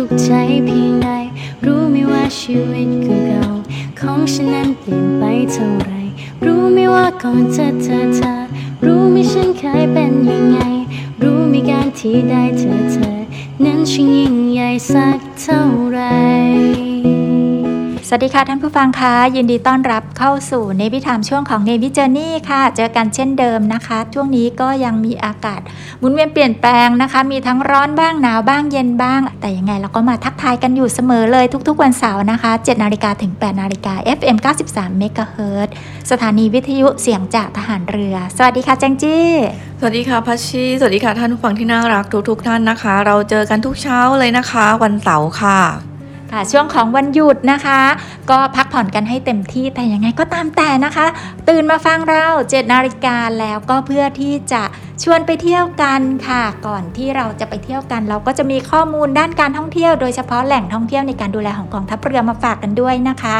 สุขใจเพียงใด รู้ไม่ว่าชีวิตเก่าๆของฉันนั้นเปลี่ยนไปเท่าไร รู้ไม่ว่าก่อนเธอเธอเธอรู้ไหมฉันเคยเป็นยังไง รู้ไหมการที่ได้เธอเธอ นั้นฉันยิ่งใหญ่สักเท่าไร สวัสดีค่ะท่านผู้ฟังคะยินดีต้อนรับเข้าสู่ในวิถามช่วงของในวิจ o นี่ค่ะ เจอกันเช่นเดิมนะคะ ช่วงนี้ก็ยังมีอากาศหมุนเวียนเปลี่ยนแปลงนะคะ มีทั้งร้อนบ้างหนาวบ้างเย็นบ้าง แต่ยังไงเราก็มาทักทายกันอยู่เสมอเลยทุกๆวันเสาร์นะคะ7นาฬิกาถึง8นาฬิกา FM 93 MHz สถานีวิทยุเสียงจากทหารเรือ สวัสดีค่ะแจงจี้สวัสดีค่ะพัชชีสวัสดีค่ะท่านผู้ฟังที่น่ารักทุกๆท่านนะคะ เราเจอกันทุกเช้าเลยนะคะ วันเสาร์ค่ะ ค่ะ ช่วงของวันหยุดนะคะ ก็พักผ่อนกันให้เต็มที่แต่ยังไงก็ตามแต่นะคะ ตื่นมาฟังเรา7นาฬิกาแล้วก็เพื่อที่จะชวนไปเที่ยวกันค่ะ ก่อนที่เราจะไปเที่ยวกัน เราก็จะมีข้อมูลด้านการท่องเที่ยว โดยเฉพาะแหล่งท่องเที่ยวในการดูแลของกองทัพเรือมาฝากกันด้วยนะคะ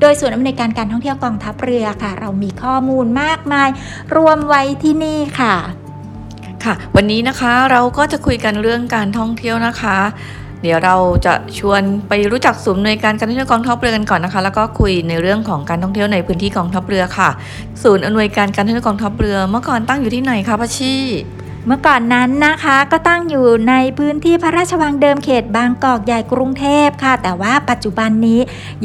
โดยส่วนอำนวยการการท่องเที่ยวกองทัพเรือค่ะ เรามีข้อมูลมากมาย รวมไว้ที่นี่ค่ะ ค่ะ วันนี้นะคะเราก็จะคุยกันเรื่องการท่องเที่ยวนะคะ เดี๋ยวเราจะชวนไปรู้จักศูนย์หน่วยการการท่องเที่ยวกองทัพเรือกันก่อนนะคะ แล้วก็คุยในเรื่องของการท่องเที่ยวในพื้นที่กองทัพเรือค่ะ ศูนย์อำนวยการการท่องเที่ยวกองทัพเรือเมื่อก่อนตั้งอยู่ที่ไหนคะพัชชี เมื่อก่อนนั้นนะคะก็ตั้งอยู่ในพื้นที่พระราชวังเดิมเขตบางกอกใหญ่กรุงเทพค่ะ แต่ว่าปัจจุบันนี้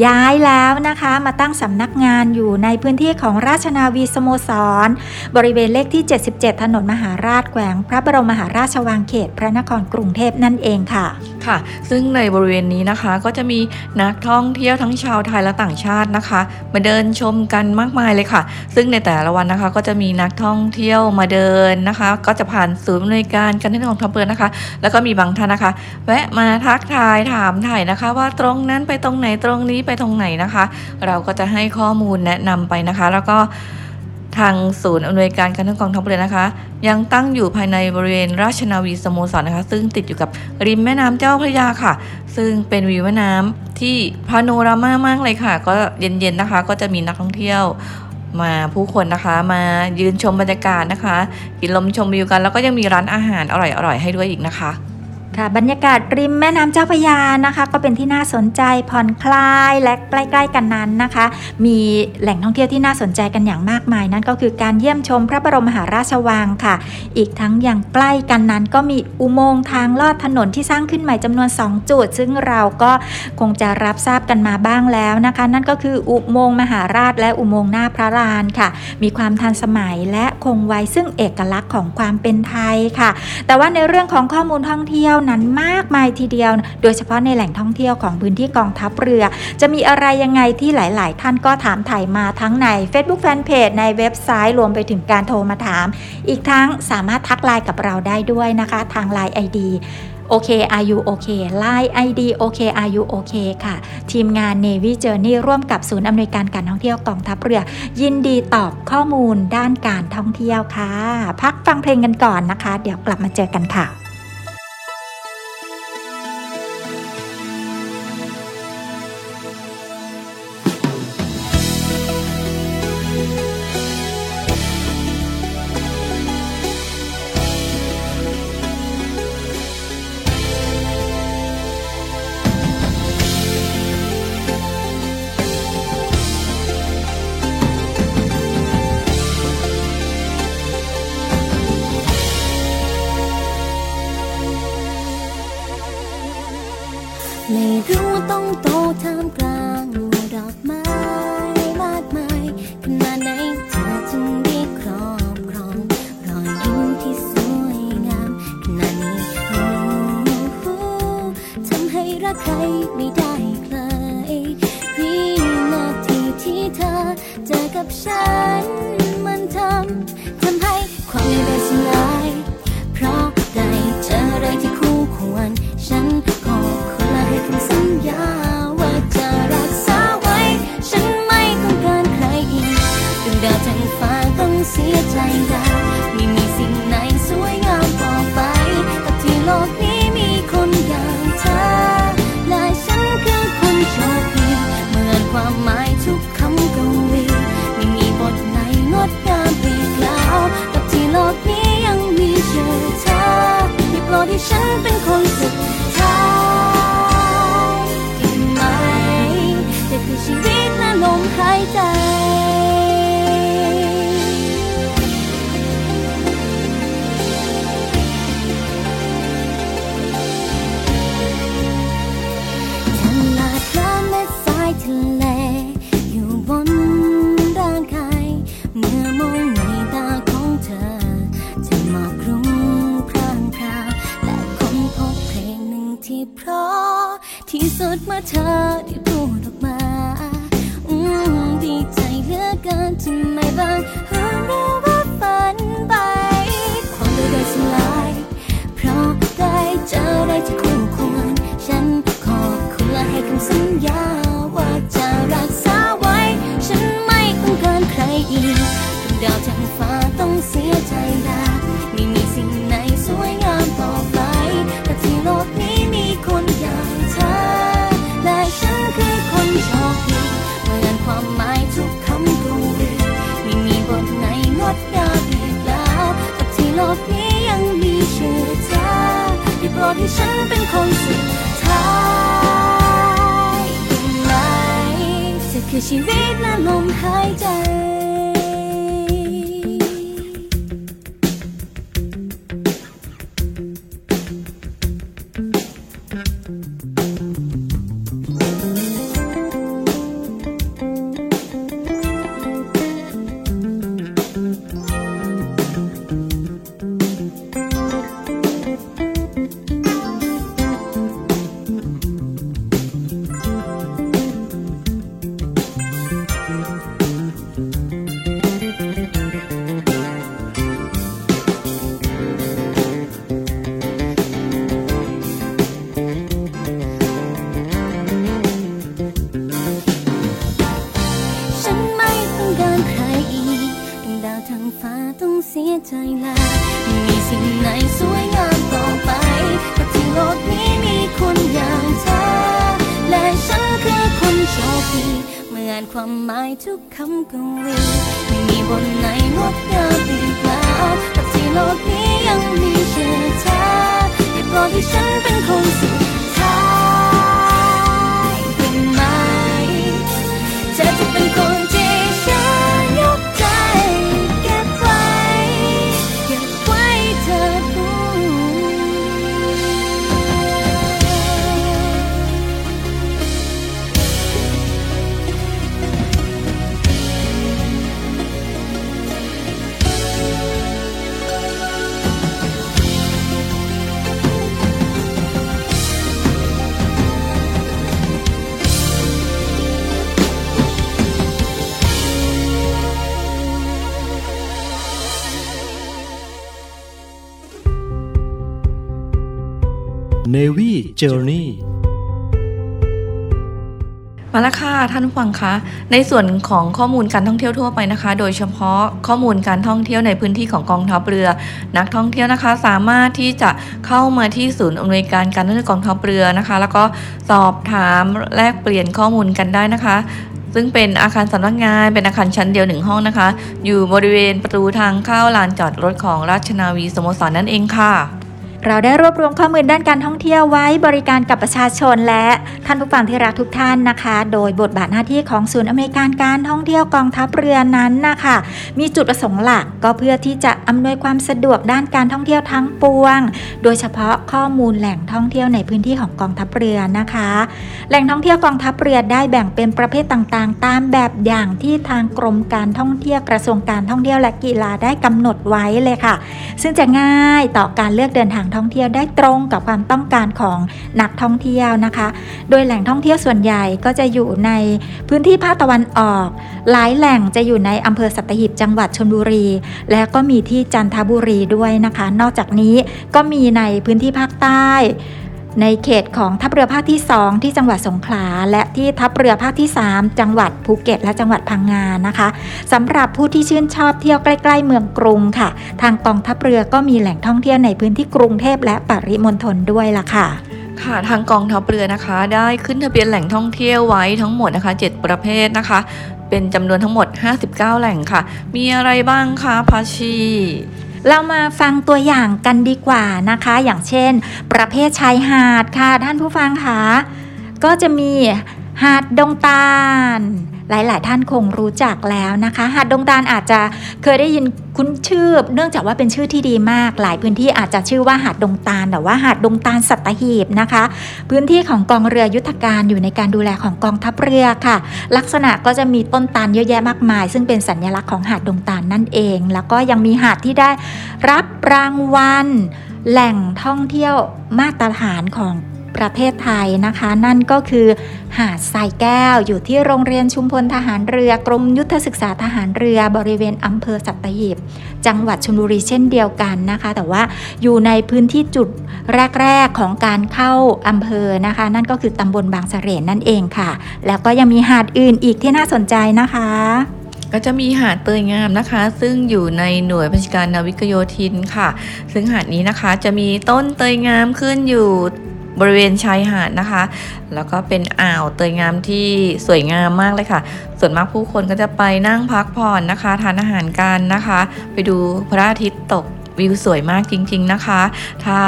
ย้ายแล้วนะคะมาตั้งสำนักงานอยู่ในพื้นที่ของราชนาวีสโมสร บริเวณเลขที่ 77 ถนนมหาราชแขวง พระบรมมหาราชวังเขต พระนครกรุงเทพนั่นเองค่ะค่ะ ซึ่งในบริเวณนี้นะคะก็จะมีนักท่องเที่ยวทั้งชาวไทยและต่างชาตินะคะ มาเดินชมกันมากมายเลยค่ะ ซึ่งในแต่ละวันนะคะก็จะมีนักท่องเที่ยวมาเดินนะคะ ก็จะผ่านศูนย์อำนวยการการท่องเที่ยวของทัพเรือนะคะ แล้วก็มีบางท่านนะคะ แวะมาทักทายถามถ่ายนะคะ ว่าตรงนั้นไปตรงไหนตรงนี้ไปตรงไหนนะคะ เราก็จะให้ข้อมูลแนะนำไปนะคะ แล้วก็ทางศูนย์อำนวยการการท่องกองทัพเรือนะคะ ยังตั้งอยู่ภายในบริเวณราชนาวีสโมสรนะคะ ซึ่งติดอยู่กับริมแม่น้ำเจ้าพระยาค่ะ ซึ่งเป็นวิวแม่น้ำที่พาโนรามามากเลยค่ะ ก็เย็นๆนะคะ ก็จะมีนักท่องเที่ยว มาผู้คนนะคะมายืนชมบรรยากาศนะคะ กินลมชมวิวกันแล้วก็ยังมีร้านอาหารอร่อยๆให้ด้วยอีกนะคะ ค่ะบรรยากาศริมแม่น้ำเจ้าพระยานะคะ ก็เป็นที่น่าสนใจผ่อนคลายและใกล้ ๆ กันนั้นนะคะ มีแหล่งท่องเที่ยวที่น่าสนใจกันอย่างมากมาย นั่นก็คือการเยี่ยมชมพระบรมมหาราชวังค่ะ อีกทั้งอย่างใกล้กันนั้น ก็มีอุโมงค์ทางลอดถนนที่สร้างขึ้นใหม่จำนวน 2 จุด ซึ่งเราก็คงจะรับทราบกันมาบ้างแล้วนะคะ นั่นก็คืออุโมงค์มหาราช และอุโมงค์หน้าพระลานค่ะ มีความทันสมัยและคงไว้ซึ่งเอกลักษณ์ของความเป็นไทยค่ะ แต่ว่าในเรื่องของข้อมูลท่องเที่ยวนั้นมากมายทีเดียว โดยเฉพาะในแหล่งท่องเที่ยวของพื้นที่กองทัพเรือ จะมีอะไรยังไงที่หลาย ๆ ท่านก็ถามถ่ายมาทั้งใน Facebook Fanpage ในเว็บไซต์รวมไปถึงการโทรมาถาม อีกทั้งสามารถทักไลน์กับเราได้ด้วยนะคะ ทาง Line ID โอเค are you okay Line ID โอเค are you okay ค่ะ ทีมงาน Navy Journey ร่วมกับศูนย์อำนวยการการท่องเที่ยวกองทัพเรือ ยินดีตอบข้อมูลด้านการท่องเที่ยวค่ะ พักฟังเพลงกันก่อนนะคะ เดี๋ยวกลับมาเจอกันค่ะ ที่โปรดให้ฉันเป็นคนสุด เมื่อเธอได้พูดออกมาอืมดีใจเหลือเกินที่ไม่บังเอิญหรือว่าฝันไป ความรู้ได้สลาย เพราะได้เจออะไรที่คู่ควร ฉันขอบคุณและให้คำสัญญาว่าจะรักษาไว้ ฉันไม่ต้องการใครอีกดวงดาวทั้งฟ้าต้องเสียใจไม่ ที่ฉันเป็นคนสุดท้ายได้ไหมเธอคือชีวิตและลมหายใจ ท่านฟังคะ ในส่วนของข้อมูลการท่องเที่ยวทั่วไปนะคะ โดยเฉพาะข้อมูลการท่องเที่ยวในพื้นที่ของกองทัพเรือ นักท่องเที่ยวนะคะ สามารถที่จะเข้ามาที่ศูนย์อำนวยการการท่องเที่ยวกองทัพเรือนะคะ แล้วก็สอบถามแลกเปลี่ยนข้อมูลกันได้นะคะซึ่งเป็นอาคารสำนักงานเป็นอาคารชั้นเดียวหนึ่งห้องนะคะ อยู่บริเวณประตูทางเข้าลานจอดรถของราชนาวีสโมสรนั่นเองค่ะ เราได้รวบรวมข้อมูลด้านการท่องเที่ยวไว้บริการกับประชาชนและท่านผู้ฟังที่รักทุกท่านนะคะ โดยบทบาทหน้าที่ของศูนย์อเมริการการท่องเที่ยวกองทัพเรือนั้นนะคะ มีจุดประสงค์หลักก็เพื่อที่จะอำนวยความสะดวกด้านการท่องเที่ยวทั้งปวง โดยเฉพาะข้อมูลแหล่งท่องเที่ยวในพื้นที่ของกองทัพเรือนะคะ แหล่งท่องเที่ยวกองทัพเรือได้แบ่งเป็นประเภทต่างๆ ตามแบบอย่างที่ทางกรมการท่องเที่ยวกระทรวงการท่องเที่ยวและกีฬาได้กำหนดไว้เลยค่ะ ซึ่งจะง่ายต่อการเลือกเดินทางท่องเที่ยวได้ตรงกับความต้องการของนักท่องเที่ยวนะคะ โดยแหล่งท่องเที่ยวส่วนใหญ่ก็จะอยู่ในพื้นที่ภาคตะวันออก หลายแหล่งจะอยู่ในอำเภอสัตหีบจังหวัดชนบุรี และก็มีที่จันทบุรีด้วยนะคะ นอกจากนี้ก็มีในพื้นที่ภาคใต้ ในเขตของทัพเรือภาคที่ 2 ที่จังหวัดสงขลา และที่ทัพเรือภาคที่ 3 จังหวัดภูเก็ต และจังหวัดพังงานะคะสำหรับผู้ที่ชื่นชอบเที่ยวใกล้ ๆ เมืองกรุงค่ะ ทางกองทัพเรือก็มีแหล่งท่องเที่ยวในพื้นที่กรุงเทพและปริมณฑลด้วยล่ะค่ะค่ะทางกองทัพเรือนะคะ ได้ขึ้นทะเบียนแหล่งท่องเที่ยวไว้ทั้งหมดนะคะ 7 ประเภทนะคะ เป็นจำนวนทั้งหมด 59 แหล่งค่ะ มีอะไรบ้างคะพาชี เรามาฟังตัวอย่างกันดีกว่านะคะ อย่างเช่น ประเภทชายหาดค่ะท่านผู้ฟังคะก็จะมีหาดดงตาล หลาย ๆ ท่านคงรู้จักแล้วนะคะ หาดดงตาลอาจจะเคยได้ยินคุ้นชื่อ เนื่องจากว่าเป็นชื่อที่ดีมาก หลายพื้นที่อาจจะชื่อว่าหาดดงตาลแต่ว่าหาดดงตาลสัตหีบนะคะ พื้นที่ของกองเรือยุทธการอยู่ในการดูแลของกองทัพเรือค่ะ ลักษณะก็จะมีต้นตาลเยอะแยะมากมาย ซึ่งเป็นสัญลักษณ์ของหาดดงตาลนั่นเอง แล้วก็ยังมีหาดที่ได้รับรางวัลแหล่งท่องเที่ยวมาตรฐานของ ประเทศไทยนะคะ นั่นก็คือหาดทรายแก้ว อยู่ที่โรงเรียนชุมพลทหารเรือกรมยุทธศึกษาทหารเรือบริเวณอำเภอสัตหีบจังหวัดชลบุรีเช่นเดียวกันนะคะ แต่ว่าอยู่ในพื้นที่จุดแรก ๆของการเข้าอำเภอนะคะ นั่นก็คือตำบลบางเสร่นั่นเองค่ะ แล้วก็ยังมีหาดอื่นอีกที่น่าสนใจนะคะก็จะมีหาดเตยงามนะคะ ซึ่งอยู่ในหน่วยบัญชาการนาวิกโยธินค่ะ ซึ่งหาดนี้นะคะจะมีต้นเตยงามขึ้นอยู่ บริเวณชายหาดนะคะ แล้วก็เป็นอ่าวเตยงามที่สวยงามมากเลยค่ะ ส่วนมากผู้คนก็จะไปนั่งพักผ่อนนะคะทานอาหารกันนะคะ ไปดูพระอาทิตย์ตกวิวสวยมากจริง ๆนะคะ ถ้า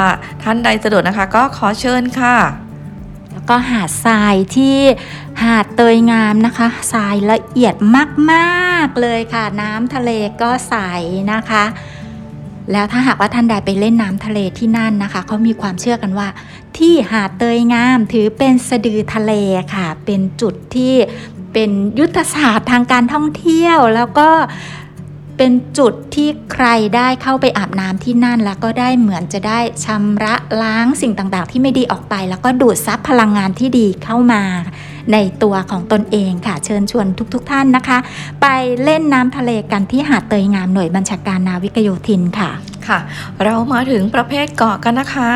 ท่านใดสะดวกนะคะ ก็ขอเชิญค่ะ แล้วก็หาดทรายที่หาดเตยงามนะคะ ทรายละเอียดมากๆเลยค่ะ น้ำทะเลก็ใสนะคะ แล้วถ้าหากว่าท่านใดไปเล่นน้ำทะเลที่นั่นนะคะเขามีความเชื่อกันว่า ที่หาดเตยงามถือเป็นสะดือทะเลค่ะ เป็นจุดที่เป็นยุทธศาสตร์ทางการท่องเที่ยวแล้วก็เป็นจุดที่ใครได้เข้าไปอาบน้ำที่นั่น แล้วก็ได้เหมือนจะได้ชำระล้างสิ่งต่างๆ ที่ไม่ดีออกไป แล้วก็ดูดซับพลังงานที่ดีเข้ามา ในตัวของตนเองค่ะ เชิญชวนทุกๆทท่านนะคะ ไปเล่นน้ำทะเลกันที่หาดเตยงามหน่วยบัญชาการนาวิกโยธินค่ะค่ะเรามาถึงประเภทเกาะกันนะคะ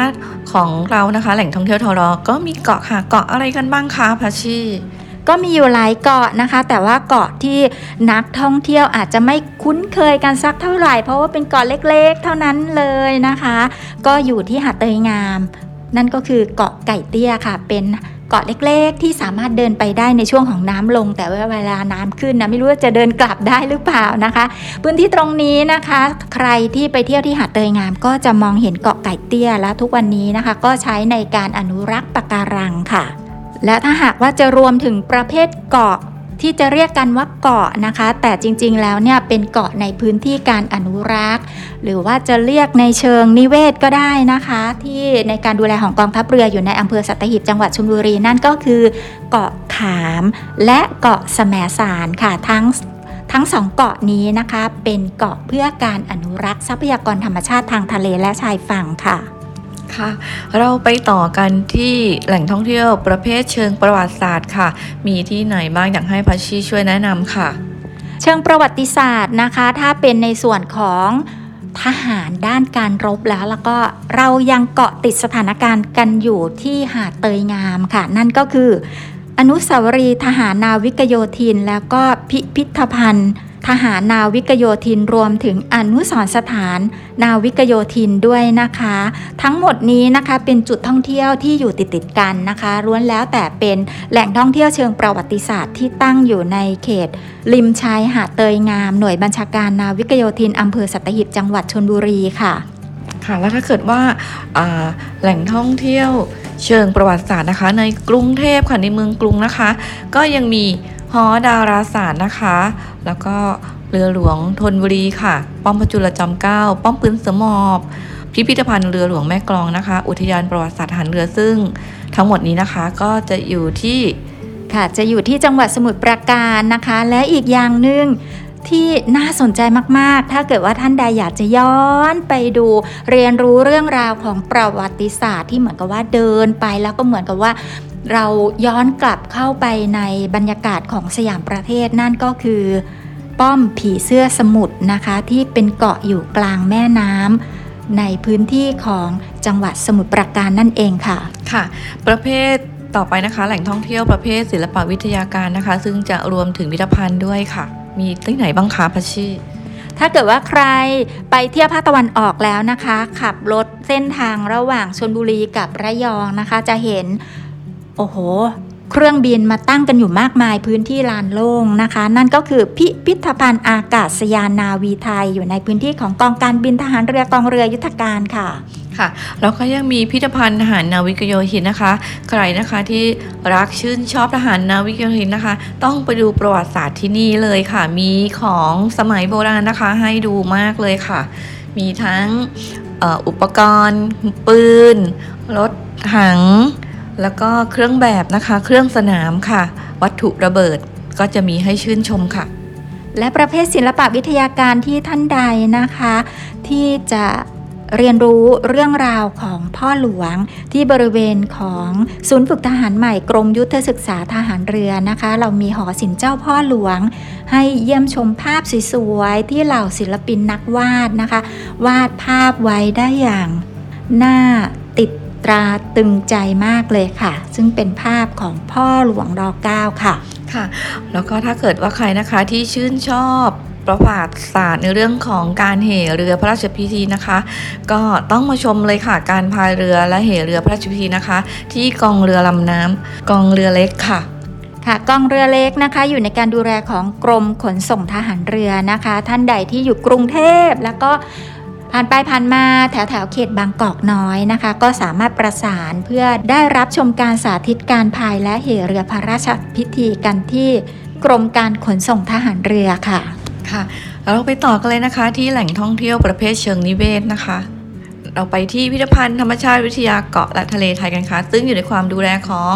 ของเรานะคะ แหล่งท่องเที่ยวทรอก็มีเกาะค่ะเกาะอะไรกันบ้างคะพัชชีก็มีอยู่หลายเกาะนะคะ แต่ว่าเกาะที่นักท่องเที่ยวอาจจะไม่คุ้นเคยกันสักเท่าไหร่ เพราะว่าเป็นเกาะเล็กๆ เท่านั้นเลยนะคะ ก็อยู่ที่หาดเตยงาม นั่นก็คือเกาะไก่เตี้ยค่ะเป็น เกาะเล็กๆ ที่สามารถเดินไปได้ในช่วงของน้ำลง แต่ว่าเวลาน้ำขึ้นนะไม่รู้ว่าจะเดินกลับได้หรือเปล่านะคะ พื้นที่ตรงนี้นะคะ ใครที่ไปเที่ยวที่หาดเตยงามก็จะมองเห็นเกาะไก่เตี้ยและทุกวันนี้นะคะ ก็ใช้ในการอนุรักษ์ปะการังค่ะ และถ้าหากว่าจะรวมถึงประเภทเกาะ ที่จะเรียกกันว่าเกาะนะคะ แต่จริงๆแล้วเนี่ยเป็นเกาะในพื้นที่การอนุรักษ์ หรือว่าจะเรียกในเชิงนิเวศก็ได้นะคะ ที่ในการดูแลของกองทัพเรืออยู่ในอำเภอสัตหีบจังหวัดชลบุรีนั่นก็คือเกาะขามและเกาะแสมสารค่ะทั้งทั้งสองเกาะนี้นะคะ เป็นเกาะเพื่อการอนุรักษ์ทรัพยากรธรรมชาติทางทะเลและชายฝั่งค่ะ คะ เราไปต่อกันที่แหล่งท่องเที่ยวประเภทเชิงประวัติศาสตร์ค่ะ มีที่ไหนบ้างอยากให้พัชชีช่วยแนะนำค่ะ เชิงประวัติศาสตร์นะคะ ถ้าเป็นในส่วนของทหารด้านการรบแล้วแล้วก็เรายังเกาะติดสถานการณ์กันอยู่ที่หาดเตยงามค่ะ นั่นก็คือ อนุสาวรีย์ทหารนาวิกโยธิน แล้วก็พิพิธภัณฑ์ ทหารนาวิกโยธินรวมถึงอนุสรสถาน นาวิกโยธินด้วยนะคะ ทั้งหมดนี้นะคะเป็นจุดท่องเที่ยวที่อยู่ติดติดกันนะคะล้วนแล้วแต่เป็นแหล่งท่องเที่ยวเชิงประวัติศาสตร์ที่ตั้งอยู่ในเขต ริมชายหาดเตยงามหน่วยบัญชาการนาวิกโยธินอำเภอสัตหีบจังหวัดชนบุรีค่ะค่ะแล้วถ้าเกิดว่าอ่าแหล่งท่องเที่ยวเชิงประวัติศาสตร์นะคะ ในกรุงเทพค่ะในเมืองกรุงนะคะ ก็ยังมี หอดาราศาสตร์นะคะ แล้วก็เรือหลวงธนบุรีค่ะ ป้อมพระจุลจอมเกล้า ป้อมปืนเสือหมอบ พิพิธภัณฑ์เรือหลวงแม่กลองนะคะ อุทยานประวัติศาสตร์ทหารเรือซึ่ง ทั้งหมดนี้นะคะก็จะอยู่ที่ค่ะจะอยู่ที่จังหวัดสมุทรปราการนะคะ และอีกอย่างหนึ่งที่น่าสนใจมาก ๆ ถ้าเกิดว่าท่านใดอยากจะย้อนไปดูเรียนรู้เรื่องราวของประวัติศาสตร์ที่เหมือนกับว่าเดินไปแล้วก็เหมือนกับว่า เราย้อนกลับเข้าไปในบรรยากาศของสยามประเทศนั่นก็คือ ป้อมผีเสื้อสมุทรนะคะที่เป็นเกาะอยู่กลางแม่น้ำในพื้นที่ของจังหวัดสมุทรปราการนั่นเองค่ะ ค่ะ ประเภทต่อไปนะคะแหล่งท่องเที่ยวประเภทศิลปวิทยาการนะคะ ซึ่งจะรวมถึงพิพิธภัณฑ์ด้วยค่ะ มีที่ไหนบ้างคะพัชชีถ้าเกิดว่าใครไปเที่ยวภาคตะวันออกแล้วนะคะ ขับรถเส้นทางระหว่างชนบุรีกับระยองนะคะ จะเห็น โอ้โห เครื่องบินมาตั้งกันอยู่มากมายพื้นที่ลานโล่งนะคะ นั่นก็คือพิพิธภัณฑ์อากาศยานนาวีไทย อยู่ในพื้นที่ของกองการบินทหารเรือกองเรือยุทธการค่ะค่ะแล้วก็ยังมีพิพิธภัณฑ์ทหารนาวิกโยธินนะคะ ใครนะคะที่รักชื่นชอบทหารนาวิกโยธินนะคะ ต้องไปดูประวัติศาสตร์ที่นี่เลยค่ะ มีของสมัยโบราณนะคะให้ดูมากเลยค่ะ มีทั้งออุปกรณ์ ปืน รถถัง แล้วก็เครื่องแบบนะคะ เครื่องสนามค่ะ วัตถุระเบิดก็จะมีให้ชื่นชมค่ะ และประเภทศิลปะวิทยาการที่ท่านใดนะคะ ที่จะเรียนรู้เรื่องราวของพ่อหลวงที่บริเวณของศูนย์ฝึกทหารใหม่กรมยุทธศึกษาทหารเรือนะคะ เรามีหอศิลป์เจ้าพ่อหลวง ให้เยี่ยมชมภาพสวยๆที่เหล่าศิลปินนักวาดนะคะ วาดภาพไว้ได้อย่างน่าติด ตราตึงใจมากเลยค่ะ ซึ่งเป็นภาพของพ่อหลวงรอเก้าค่ะค่ะ แล้วก็ถ้าเกิดว่าใครนะคะที่ชื่นชอบประวัติศาสตร์ในเรื่องของการเหเรือพระราชพิธีนะคะ ก็ต้องมาชมเลยค่ะ การพายเรือและเหเรือพระราชพิธีนะคะ ที่กองเรือลำน้ำกองเรือเล็กค่ะค่ะกองเรือเล็กนะคะ อยู่ในการดูแลของกรมขนส่งทหารเรือนะคะ ท่านใดที่อยู่กรุงเทพแล้วก็ ผ่านไปผ่านมาแถวแถวเขตบางกอกน้อยนะคะ ก็สามารถประสานเพื่อได้รับชมการสาธิตการพายและเหเรือพระราชพิธีกันที่กรมการขนส่งทหารเรือค่ะค่ะเราไปต่อกันเลยนะคะที่แหล่งท่องเที่ยวประเภทเชิงนิเวศนะคะ เราไปที่พิพิธภัณฑ์ธรรมชาติวิทยาเกาะและทะเลไทยกันค่ะซึ่งอยู่ในความดูแลของ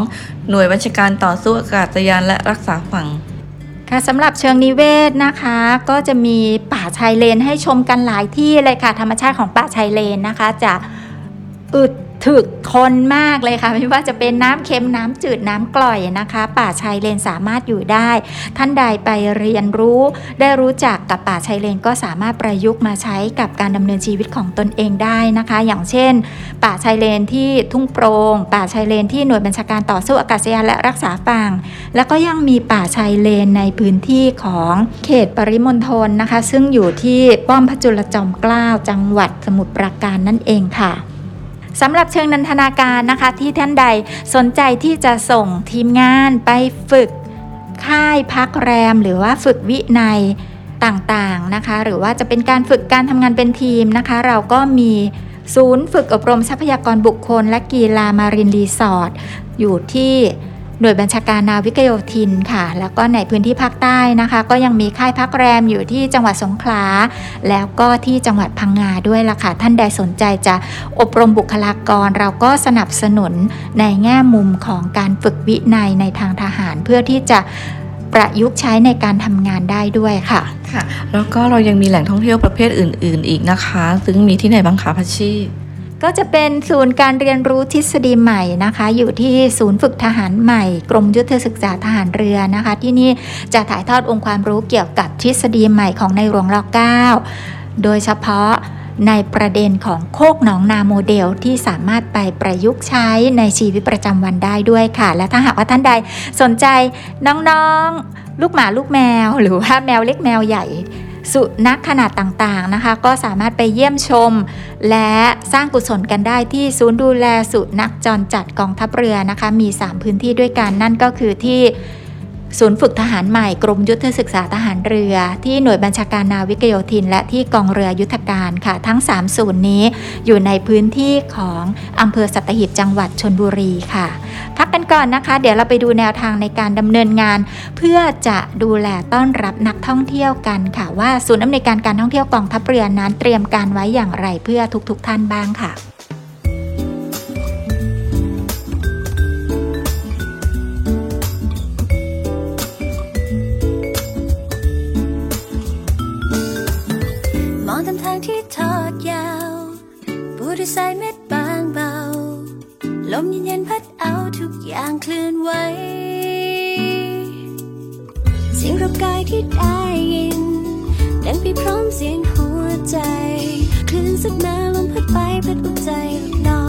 หน่วยบัญชาการต่อสู้อากาศยานและรักษาฝั่ง ค่ะสำหรับเชิงนิเวศนะคะ ก็จะมีป่าชายเลนให้ชมกันหลายที่เลยค่ะ ธรรมชาติของป่าชายเลนนะคะ จะอึด ถึกทนมากเลยค่ะ ไม่ว่าจะเป็นน้ำเค็มน้ำจืดน้ำกร่อยนะคะ ป่าชายเลนสามารถอยู่ได้ ท่านใดไปเรียนรู้ ได้รู้จักกับป่าชายเลนก็สามารถประยุกต์มาใช้กับการดำเนินชีวิตของตนเองได้นะคะ อย่างเช่น ป่าชายเลนที่ทุ่งโปรง่งป่าชายเลนที่หน่วยบัญชาการต่อสู้อากาศยานและรักษาฝั่งแล้วก็ยังมีป่าชายเลนในพื้นที่ของเขตปริมณฑลนะคะ ซึ่งอยู่ที่ป้อมพระจุลจอมเกล้าจังหวัดสมุทรปราการนั่นเองค่ะ สำหรับเชิงนันทนาการนะคะที่ท่านใดสนใจที่จะส่งทีมงานไปฝึกค่ายพักแรมหรือว่าฝึกวินัยต่างๆนะคะ หรือว่าจะเป็นการฝึกการทำงานเป็นทีมนะคะ เราก็มีศูนย์ฝึกอบรมทรัพยากรบุคคล และกีฬามารินรีสอร์ทอยู่ที่ หน่วยบัญชาการนาวิกโยธินค่ะ แล้วก็ในพื้นที่ภาคใต้นะคะ ก็ยังมีค่ายพักแรมอยู่ที่จังหวัดสงขลา แล้วก็ที่จังหวัดพังงาด้วยล่ะค่ะ ท่านใดสนใจจะอบรมบุคลากร เราก็สนับสนุนในแง่มุมของการฝึกวินัยในทางทหาร เพื่อที่จะประยุกต์ใช้ในการทำงานได้ด้วยค่ะค่ะ แล้วก็เรายังมีแหล่งท่องเที่ยวประเภทอื่น ๆ อีกนะคะ ซึ่งมีที่ไหนบ้างคะพัชชี ก็จะเป็นศูนย์การเรียนรู้ทฤษฎีใหม่นะคะ อยู่ที่ศูนย์ฝึกทหารใหม่ กรมยุทธศึกษาทหารเรือนะคะ ที่นี่จะถ่ายทอดองค์ความรู้เกี่ยวกับทฤษฎีใหม่ของในหลวงรเก้าโดยเฉพาะในประเด็นของโคกหนองนาโมเดลที่สามารถไปประยุกต์ใช้ในชีวิตประจำวันได้ด้วยค่ะ และถ้าหากว่าท่านใดสนใจน้องๆ ลูกหมาลูกแมว หรือว่าแมวเล็กแมวใหญ่ สุนัขขนาดต่างๆนะคะ ก็สามารถไปเยี่ยมชม และสร้างกุศลกันได้ที่ศูนย์ดูแลสุนัขจรจัดกองทัพเรือนะคะ มี 3 พื้นที่ด้วยกันนั่นก็คือที่ ศูนย์ฝึกทหารใหม่กรมยุทธศึกษาทหารเรือ ที่หน่วยบัญชาการนาวิกโยธิน และที่กองเรือยุทธการค่ะ ทั้ง 3 ศูนย์นี้ อยู่ในพื้นที่ของอำเภอสัตหีบจังหวัดชนบุรีค่ะ พักกันก่อนนะคะ เดี๋ยวเราไปดูแนวทางในการดำเนินงาน เพื่อจะดูแลต้อนรับนักท่องเที่ยวกันค่ะ ว่าศูนย์อำนวยการการท่องเที่ยวกองทัพเรือนั้นเตรียมการไว้อย่างไรเพื่อทุกๆทท่านบ้างค่ะ ตำทางที่ทอดยาวปูด้วยสายเม็ดบางเบา ลมเย็นๆพัดเอาทุกอย่างเคลื่อนไหวเสียงรบกายที่ได้ยินดังไปพร้อมเสียงหัวใจ คลื่นสักนาลมพัดไปพัดหัวใจดอก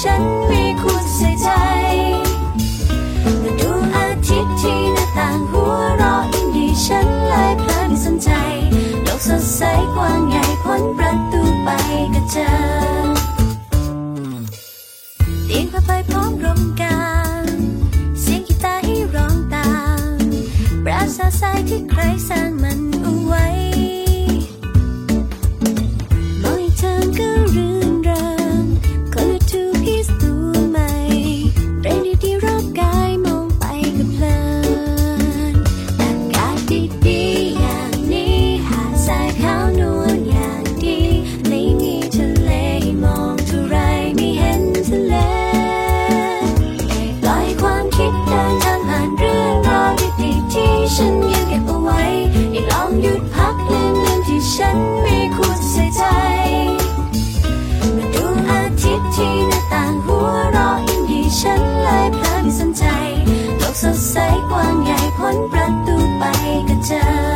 ฉันมีคุณใส่ใจมาดูอาทิตย์ที่หน้าต่างหัวเราะยิ่งดีฉันเลยเพลินสนใจ โลกสดใสกว้างใหญ่พ้นประตูไปก็เจอเตียงผ้าใบพร้อมรมกางเสียงกีตาร์ให้ร้องตามปราสาททรายที่ใครสร้างมันเอาไว้ ใสกว้างใหญ่พ้นประตูไปก็เจออ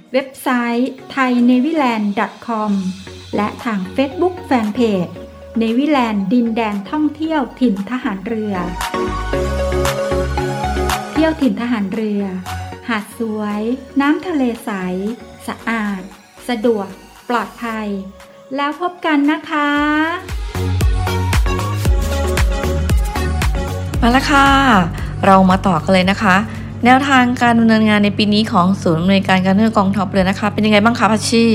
เว็บไซต์ thainewiland.com และทาง Facebook Fanpage เนวิแลนด์ดินแดนท่องเที่ยวถิ่นทหารเรือ เที่ยวถิ่นทหารเรือ หาดสวย น้ำทะเลใส สะอาด สะดวก ปลอดภัย แล้วพบกันนะคะมาแล้วค่ะ เรามาต่อกันเลยนะคะ แนวทางการดำเนินงานในปีนี้ของศูนย์อำนวยการการท่องเที่ยวกองทัพเรือนะคะ เป็นยังไงบ้างคะพัชชี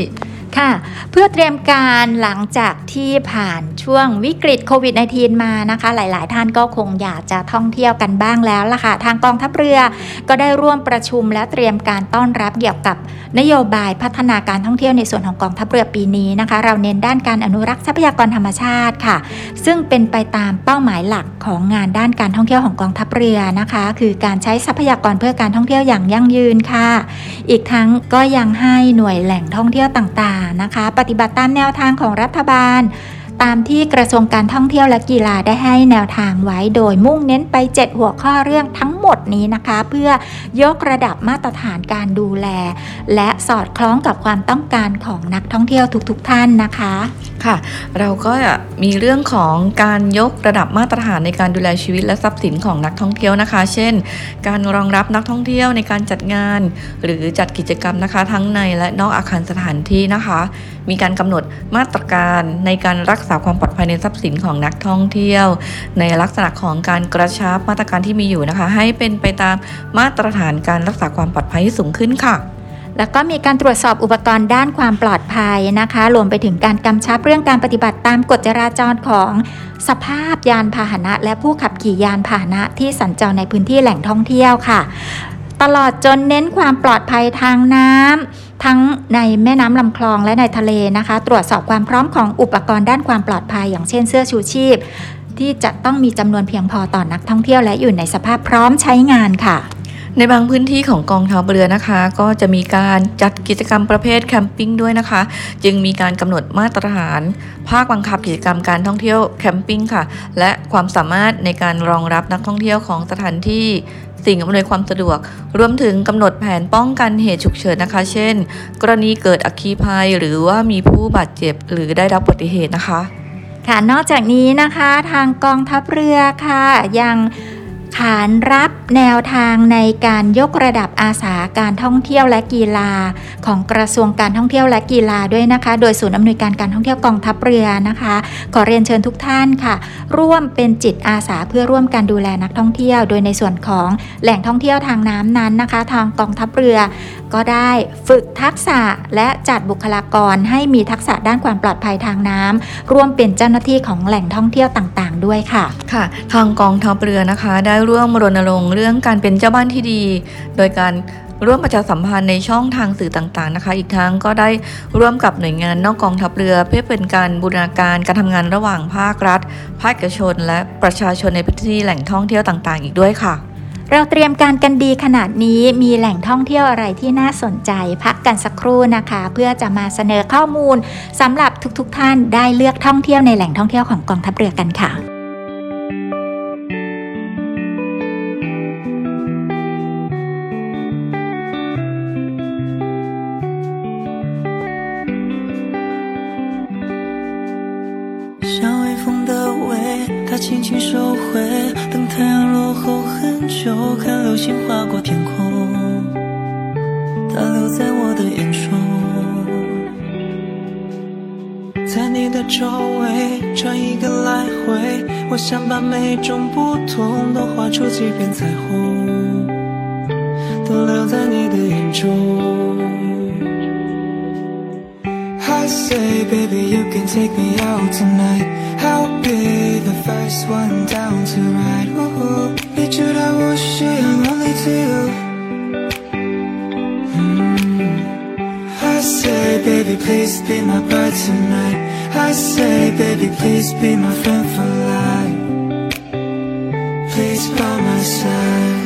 ค่ะ เพื่อเตรียมการหลังจากที่ผ่านช่วงวิกฤตโควิด -19 มานะคะ หลายๆ ท่านก็คงอยากจะท่องเที่ยวกันบ้างแล้วล่ะค่ะ ทางกองทัพเรือก็ได้ร่วมประชุมและเตรียมการต้อนรับเกี่ยวกับนโยบายพัฒนาการท่องเที่ยวในส่วนของกองทัพเรือปีนี้นะคะ เราเน้นด้านการอนุรักษ์ทรัพยากรธรรมชาติค่ะ ซึ่งเป็นไปตามเป้าหมายหลักของงานด้านการท่องเที่ยวของกองทัพเรือนะคะ คือการใช้ทรัพยากรเพื่อการท่องเที่ยวอย่างยั่งยืนค่ะ อีกทั้งก็ยังให้หน่วยแหล่งท่องเที่ยวต่างนะคะ ปฏิบัติตามแนวทางของรัฐบาล ตามที่กระทรวงการท่องเที่ยวและกีฬาได้ให้แนวทางไว้ โดยมุ่งเน้นไป 7 หัวข้อเรื่องทั้งหมดนี้นะคะ เพื่อยกระดับมาตรฐานการดูแล และสอดคล้องกับความต้องการของนักท่องเที่ยวทุกๆท่านนะคะค่ะ เราก็มีเรื่องของการยกระดับมาตรฐานในการดูแลชีวิตและทรัพย์สินของนักท่องเที่ยวนะคะ เช่น การรองรับนักท่องเที่ยวในการจัดงาน หรือจัดกิจกรรมนะคะ ทั้งในและนอกอาคารสถานที่นะคะ มีการกำหนดมาตรการในการรักษาความปลอดภัยในทรัพย์สินของนักท่องเที่ยว ในลักษณะของการกระชับมาตรการที่มีอยู่นะคะ ให้เป็นไปตามมาตรฐานการรักษาความปลอดภัยที่สูงขึ้นค่ะแล้วก็มีการตรวจสอบอุปกรณ์ด้านความปลอดภัยนะคะ รวมไปถึงการกำชับเรื่องการปฏิบัติตามกฎจราจรของสภาพยานพาหนะ และผู้ขับขี่ยานพาหนะที่สัญจรในพื้นที่แหล่งท่องเที่ยวค่ะ ตลอดจนเน้นความปลอดภัยทางน้ำทั้งในแม่น้ำลำคลองและในทะเลนะคะ ตรวจสอบความพร้อมของอุปกรณ์ด้านความปลอดภัย อย่างเช่นเสื้อชูชีพ ที่จะต้องมีจำนวนเพียงพอต่อนักท่องเที่ยวและอยู่ในสภาพพร้อมใช้งานค่ะในบางพื้นที่ของกองทัพเรือนะคะ ก็จะมีการจัดกิจกรรมประเภทแคมปิ้งด้วยนะคะ จึงมีการกำหนดมาตรฐาน ภาคบังคับกิจกรรมการท่องเที่ยวแคมปิ้งค่ะ และความสามารถในการรองรับนักท่องเที่ยวของสถานที่ สิ่งอำนวยความสะดวก รวมถึงกำหนดแผนป้องกันเหตุฉุกเฉินนะคะ เช่น กรณีเกิดอัคคีภัยหรือว่ามีผู้บาดเจ็บหรือได้รับอุบัติเหตุนะคะ ค่ะนอกจากนี้นะคะทางกองทัพเรือค่ะยัง ขานรับแนวทางในการยกระดับอาสาการท่องเที่ยวและกีฬา ของกระทรวงการท่องเที่ยวและกีฬาด้วยนะคะ โดยศูนย์อำนวยการการท่องเที่ยวกองทัพเรือนะคะ ขอเรียนเชิญทุกท่านค่ะ ร่วมเป็นจิตอาสาเพื่อร่วมกันดูแลนักท่องเที่ยว โดยในส่วนของแหล่งท่องเที่ยวทางน้ำนั้นนะคะ ทางกองทัพเรือ ก็ได้ฝึกทักษะและจัดบุคลากรให้มีทักษะด้านความปลอดภัยทางน้ำร่วมเป็นเจ้าหน้าที่ของแหล่งท่องเที่ยวต่าง ๆ ด้วยค่ะ ค่ะ ทางกองทัพเรือนะคะได้ร่วมรณรงค์เรื่องการเป็นเจ้าบ้านที่ดี โดยการร่วมประชาสัมพันธ์ในช่องทางสื่อต่างๆนะคะ อีกทั้งก็ได้ร่วมกับหน่วยงานนอกกองทัพเรือ เพื่อเป็นการบูรณาการการทำงานระหว่างภาครัฐ ภาคเอกชน และประชาชนในพื้นที่แหล่งท่องเที่ยวต่างๆ อีกด้วยค่ะ เราเตรียมการกันดีขนาดนี้มีแหล่งท่องเที่ยวอะไรที่น่าสนใจ พักกันสักครู่นะคะ เพื่อจะมาเสนอข้อมูลสำหรับทุกๆทท่านได้เลือกท่องเที่ยวในแหล่งท่องเที่ยวของกองทัพเรือกันค่ะ 很久，看流星划过天空，它留在我的眼中。在你的周围转一个来回，我想把每种不同都画出几片彩虹，都留在你的眼中。I say, baby, you can take me out tonight. I'll be the first one down to ride. Ooh, 你知道我需要 only to you. Mm. I say, baby, please be my bride tonight. I say, baby, please be my friend for life. Please by my side.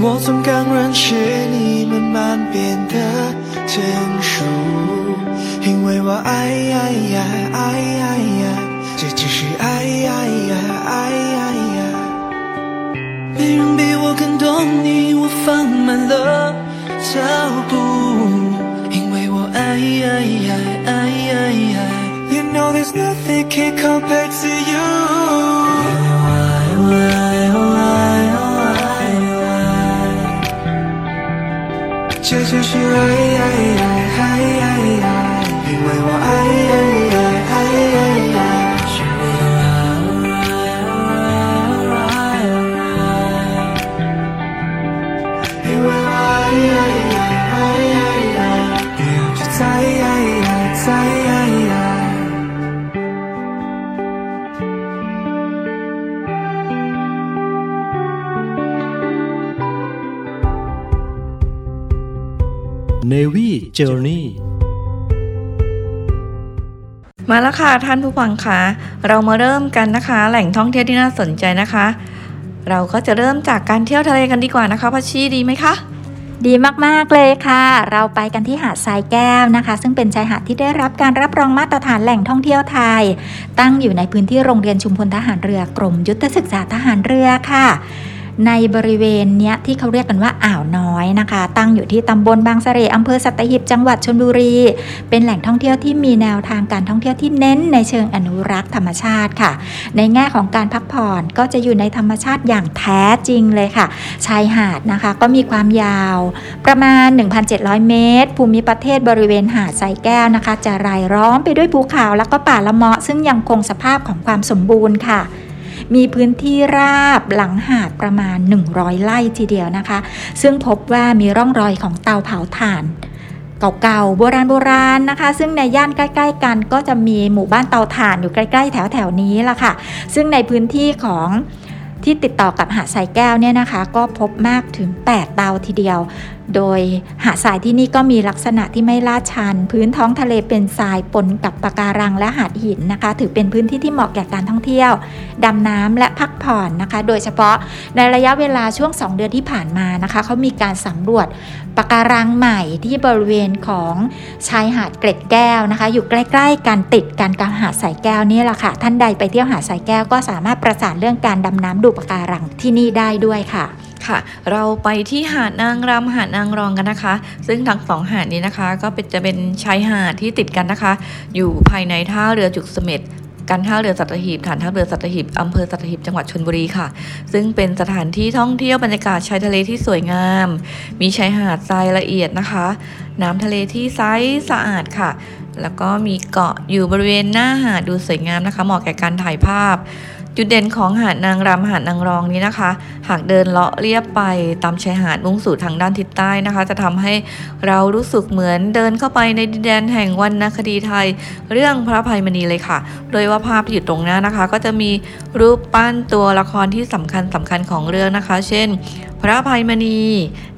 我总刚认识你慢慢变得成熟，因为我爱呀呀爱呀呀， 这只是爱呀呀爱呀呀。没人比我更懂你，我放慢了脚步，因为我爱呀呀爱呀呀。You know there's nothing can compare to you。我爱我爱我爱我爱我爱。这就是爱爱爱爱爱爱，因为我爱爱爱爱 Navy Journey มาแล้วค่ะท่านผู้ฟังคะเรามาเริ่มกันนะคะ แหล่งท่องเที่ยวที่น่าสนใจนะคะ เราก็จะเริ่มจากการเที่ยวทะเลกันดีกว่านะคะพัชชีดีไหมคะดีมาก ๆ เลยค่ะ เราไปกันที่หาดทรายแก้วนะคะ ซึ่งเป็นชายหาดที่ได้รับการรับรองมาตรฐานแหล่งท่องเที่ยวไทย ตั้งอยู่ในพื้นที่โรงเรียนชุมพลทหารเรือกรมยุทธศึกษาทหารเรือค่ะ ในบริเวณเนี้ยที่เขาเรียกกันว่าอ่าวน้อยนะคะ ตั้งอยู่ที่ตำบลบางเสร่อำเภอสัตหีบจังหวัดชลบุรี เป็นแหล่งท่องเที่ยวที่มีแนวทางการท่องเที่ยวที่เน้นในเชิงอนุรักษ์ธรรมชาติค่ะ ในแง่ของการพักผ่อนก็จะอยู่ในธรรมชาติอย่างแท้จริงเลยค่ะ ชายหาดนะคะก็มีความยาวประมาณ 1,700 เมตร ภูมิประเทศบริเวณหาดทรายแก้วนะคะ จะรายล้อมไปด้วยภูเขาแล้วก็ป่าละเมาะซึ่งยังคงสภาพของความสมบูรณ์ค่ะ มีพื้นที่ราบหลังหาดประมาณ 100 ไร่ทีเดียวนะคะ ซึ่งพบว่ามีร่องรอยของเตาเผาถ่านเก่าๆโบราณโบราณนะคะ ซึ่งในย่านใกล้ ๆ กันก็จะมีหมู่บ้านเตาถ่านอยู่ใกล้ ๆ แถวๆนี้ละค่ะ ซึ่งในพื้นที่ของที่ติดต่อกับหาดทรายแก้วเนี่ยนะคะ ก็พบมากถึง 8 เตาทีเดียวโดยหาดทรายที่นี่ก็มีลักษณะที่ไม่ลาดชัน พื้นท้องทะเลเป็นทรายปนกับปะการังและหาดหินนะคะ ถือเป็นพื้นที่ที่เหมาะแก่การท่องเที่ยว ดำน้ำและพักผ่อนนะคะ โดยเฉพาะในระยะเวลาช่วง 2 เดือนที่ผ่านมานะคะเขามีการสำรวจปะการังใหม่ที่บริเวณของชายหาดเกร็ดแก้วนะคะ อยู่ใกล้ ๆกันติดกันกับหาดสายแก้วนี่แหละค่ะ ท่านใดไปเที่ยวหาดสายแก้วก็สามารถประสานเรื่องการดำน้ำดูปะการังที่นี่ได้ด้วยค่ะ ค่ะ เราไปที่หาดนางรำหาดนางรองกันนะคะ ซึ่งทั้งสองหาดนี้นะคะ ก็เป็นจะเป็นชายหาดที่ติดกันนะคะ อยู่ภายในท่าเรือจุกเสม็ดการท่าเรือสัตหีบฐานท่าเรือสัตหีบอำเภอสัตหีบจังหวัดชลบุรีค่ะ ซึ่งเป็นสถานที่ท่องเที่ยวบรรยากาศชายทะเลที่สวยงาม มีชายหาดทรายละเอียดนะคะ น้ำทะเลที่ใสสะอาดค่ะ แล้วก็มีเกาะอยู่บริเวณหน้าหาดดูสวยงามนะคะ เหมาะแก่การถ่ายภาพ จุดเด่นของหาดนางรำหาดนางรองนี้นะคะ หากเดินเลาะเรียบไปตามชายหาดมุ่งสู่ทางด้านทิศใต้นะคะ จะทำให้เรารู้สึกเหมือนเดินเข้าไปในดินแดนแห่งวรรณคดีไทย เรื่องพระภัยมณีเลยค่ะ โดยว่าภาพที่อยู่ตรงหน้านะคะ ก็จะมีรูปปั้นตัวละครที่สำคัญสำคัญของเรื่องนะคะ เช่น พระภัยมณี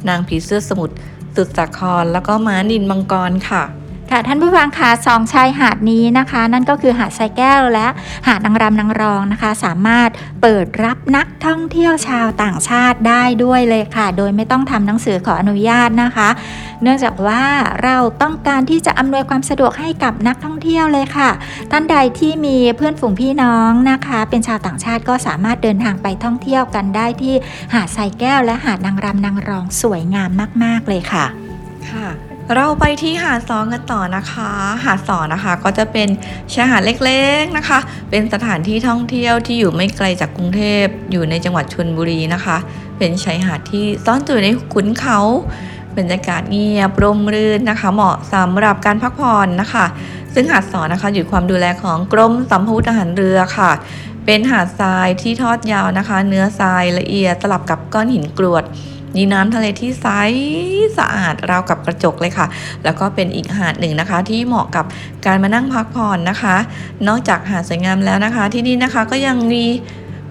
นางผีเสื้อสมุทรสุดสาครแล้วก็ม้านินมังกรค่ะ ค่ะท่านผู้ฟังคะสองชายหาดนี้นะคะ นั่นก็คือหาดทรายแก้วและหาดนางรำนางรองนะคะ สามารถเปิดรับนักท่องเที่ยวชาวต่างชาติได้ด้วยเลยค่ะ โดยไม่ต้องทำหนังสือขออนุญาตนะคะ เนื่องจากว่าเราต้องการที่จะอำนวยความสะดวกให้กับนักท่องเที่ยวเลยค่ะ ท่านใดที่มีเพื่อนฝูงพี่น้องนะคะ เป็นชาวต่างชาติก็สามารถเดินทางไปท่องเที่ยวกันได้ที่หาดทรายแก้ว และหาดนางรำนางรองสวยงามมาก ๆเลยค่ะค่ะ เราไปที่หาดสองกันต่อนะคะ หาดสองนะคะก็จะเป็นชายหาดเล็กๆนะคะ เป็นสถานที่ท่องเที่ยวที่อยู่ไม่ไกลจากกรุงเทพอยู่ในจังหวัดชลบุรีนะคะ เป็นชายหาดที่ซ่อนตัวในขุนเขาบรรยากาศเงียบร่มรื่นนะคะ เหมาะสำหรับการพักผ่อนนะคะ ซึ่งหาดสอนนะคะอยู่ความดูแลของกรมสัมภวุธทหารเรือค่ะ เป็นหาดทรายที่ทอดยาวนะคะ เนื้อทรายละเอียดสลับกับก้อนหินกรวด มีน้ำทะเลที่ใสสะอาดราวกับกระจกเลยค่ะ แล้วก็เป็นอีกหาดหนึ่งนะคะ ที่เหมาะกับการมานั่งพักผ่อนนะคะ นอกจากหาดสวยงามแล้วนะคะ ที่นี่นะคะก็ยังมี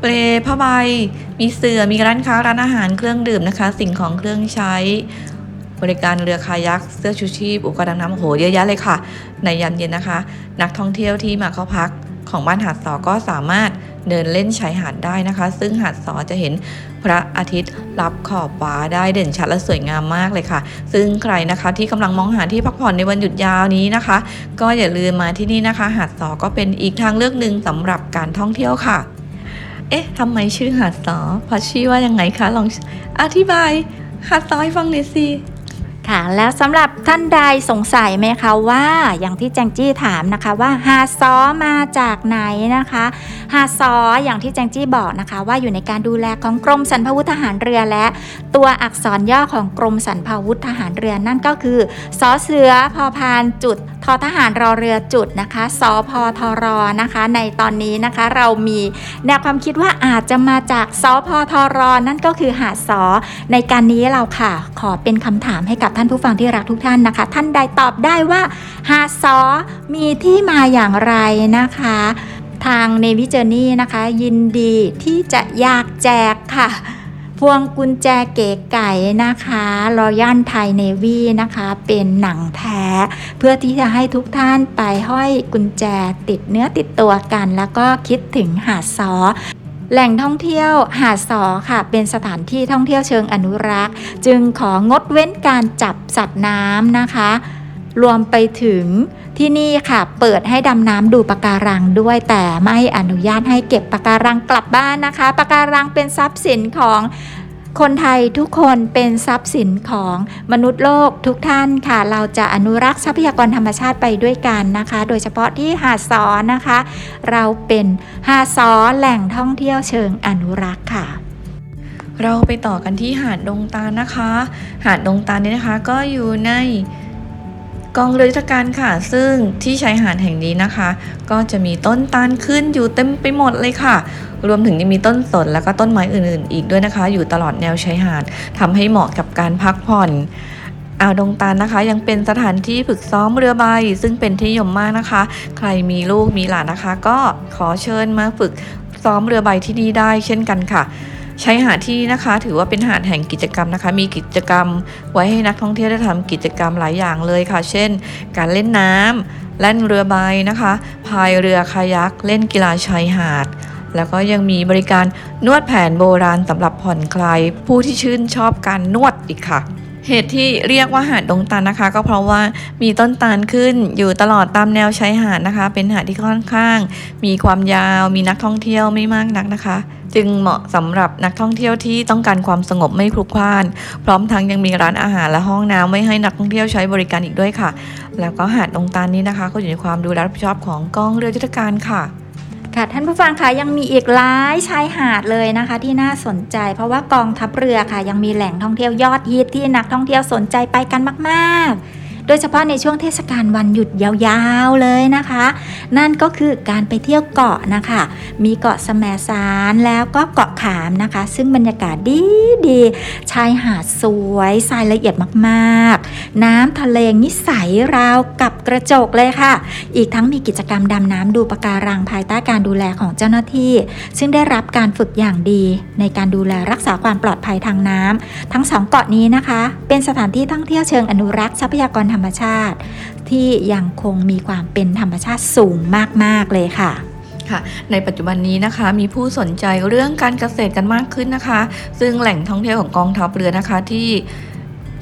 เปลผ้าใบ มีเสือ่อมีร้านค้าร้านอาหารเครื่องดื่มนะคะ สิ่งของเครื่องใช้บริการเรือคายักเสื้อชูชีพอุปกรณ์ดำน้ำโอ้โหเยอะแยะเลยค่ะ ในยามเย็นนะคะ นักท่องเที่ยวที่มาเข้าพัก ของบ้านหาดสอก็สามารถเดินเล่นชายหาดได้นะคะ ซึ่งหาดสอจะเห็นพระอาทิตย์รับขอบฟ้าได้เด่นชัดและสวยงามมากเลยค่ะ ซึ่งใครนะคะที่กำลังมองหาที่พักผ่อนในวันหยุดยาวนี้นะคะ ก็อย่าลืมมาที่นี่นะคะ หาดสอก็เป็นอีกทางเลือกหนึ่งสำหรับการท่องเที่ยวค่ะ เอ๊ะทำไมชื่อหาดสอพราชื่อว่ายังไงคะลองอธิบายหาดสอให้ฟังหน่อยสิ ค่ะแล้วสำหรับท่านใดสงสัยไหมคะว่าอย่างที่แจงจี้ถามนะคะว่าหาซอมาจากไหนนะคะหาซออย่างที่แจงจี้บอกนะคะ ว่าอยู่ในการดูแลของกรมสรรพาวุธทหารเรือและ ตัวอักษรย่อของกรมสรรพาวุธทหารเรือนั่นก็คือสอเสือพอพานจุดทอทหารรอเรือจุดนะคะสพทอรนะคะ ในตอนนี้นะคะเรามีแนวความคิดว่าอาจจะมาจากสพทอรนั่นก็คือหาดซอในการนี้เราค่ะ ขอเป็นคำถามให้กับท่านผู้ฟังที่รักทุกท่านนะคะ ท่านใดตอบได้ว่าหาซอมีที่มาอย่างไรนะคะ ทาง Navy Journey นะคะ ยินดีที่จะอยากแจกค่ะ พวงกุญแจเก๋ไก่นะคะรอยัลไทยเนวีนะคะ เป็นหนังแท้ เพื่อที่จะให้ทุกท่านไปห้อยกุญแจติดเนื้อติดตัวกัน แล้วก็คิดถึงหาซอ แหล่งท่องเที่ยวหาดสอค่ะ เป็นสถานที่ท่องเที่ยวเชิงอนุรักษ์ จึงของดเว้นการจับสัตว์น้ำนะคะ รวมไปถึงที่นี่ค่ะ เปิดให้ดำน้ำดูปะการังด้วยแต่ไม่อนุญาตให้เก็บปะการังกลับบ้านนะคะปะการังเป็นทรัพย์สินของ คนไทยทุกคนเป็นทรัพย์สินของมนุษย์โลกทุกท่านค่ะ เราจะอนุรักษ์ทรัพยากรธรรมชาติไปด้วยกันนะคะ โดยเฉพาะที่หาดซอนะคะ เราเป็นหาดซอแหล่งท่องเที่ยวเชิงอนุรักษ์ค่ะเราไปต่อกันที่หาดดงตานะคะ หาดดงตาลนี้นะคะก็อยู่ใน กองเรือยุทธการค่ะ ซึ่งที่ชายหาดแห่งนี้นะคะ ก็จะมีต้นตาลขึ้นอยู่เต็มไปหมดเลยค่ะ รวมถึงยังมีต้นสนแล้วก็ต้นไม้อื่นๆ อีกด้วยนะคะ อยู่ตลอดแนวชายหาดทำให้เหมาะกับการพักผ่อนอ่าวดงตาลนะคะ ยังเป็นสถานที่ฝึกซ้อมเรือใบ ซึ่งเป็นที่นิยมมากนะคะ ใครมีลูกมีหลานนะคะ ก็ขอเชิญมาฝึกซ้อมเรือใบที่นี่ได้เช่นกันค่ะ ใช้หาดที่นะคะ ถือว่าเป็นหาดแห่งกิจกรรมนะคะ มีกิจกรรมไว้ให้นักท่องเที่ยวได้ทำกิจกรรมหลายอย่างเลยค่ะ เช่น การเล่นน้ำเล่นเรือใบนะคะ พายเรือคายักเล่นกีฬาชายหาด แล้วก็ยังมีบริการนวดแผนโบราณสำหรับผ่อนคลายผู้ที่ชื่นชอบการนวดอีกค่ะ เหตุที่เรียกว่าหาดดงตาลนะคะ ก็เพราะว่ามีต้นตาลขึ้นอยู่ตลอดตามแนวชายหาดนะคะ เป็นหาดที่ค่อนข้าง มีความยาว มีนักท่องเที่ยวไม่มากนักนะคะ จึงเหมาะสำหรับนักท่องเที่ยวที่ต้องการความสงบไม่พลุกพล่าน พร้อมทั้งยังมีร้านอาหารและห้องน้ำไว้ให้นักท่องเที่ยวใช้บริการอีกด้วยค่ะ แล้วก็หาดดงตาลนี้นะคะ ก็อยู่ในความดูแลรับผิดชอบของกองเรือยุทธการค่ะ ค่ะท่านผู้ฟังคะยังมีอีกหลายชายหาดเลยนะคะ ที่น่าสนใจ เพราะว่ากองทัพเรือค่ะ ยังมีแหล่งท่องเที่ยวยอดฮิตที่นักท่องเที่ยวสนใจไปกันมาก ๆ โดยเฉพาะในช่วงเทศกาลวันหยุดยาวๆเลยนะคะ นั่นก็คือการไปเที่ยวเกาะนะคะ มีเกาะแสมสารแล้วก็เกาะขามนะคะ ซึ่งบรรยากาศดีดีๆชายหาดสวยทรายละเอียดมากๆ น้ำทะเลนิสัยราวกับกระจกเลยค่ะ อีกทั้งมีกิจกรรมดำน้ำดูปะการังภายใต้การดูแลของเจ้าหน้าที่ ซึ่งได้รับการฝึกอย่างดีในการดูแลรักษาความปลอดภัยทางน้ำทั้งสองเกาะนี้นะคะ เป็นสถานที่ท่องเที่ยวเชิงอนุรักษ์ทรัพยากรธรรมชาติ ที่ยังคงมีความเป็นธรรมชาติสูงมาก ๆ เลยค่ะค่ะในปัจจุบันนี้นะคะมีผู้สนใจเรื่องการเกษตรกันมากขึ้นนะคะ ซึ่งแหล่งท่องเที่ยวของกองทัพเรือนะคะที่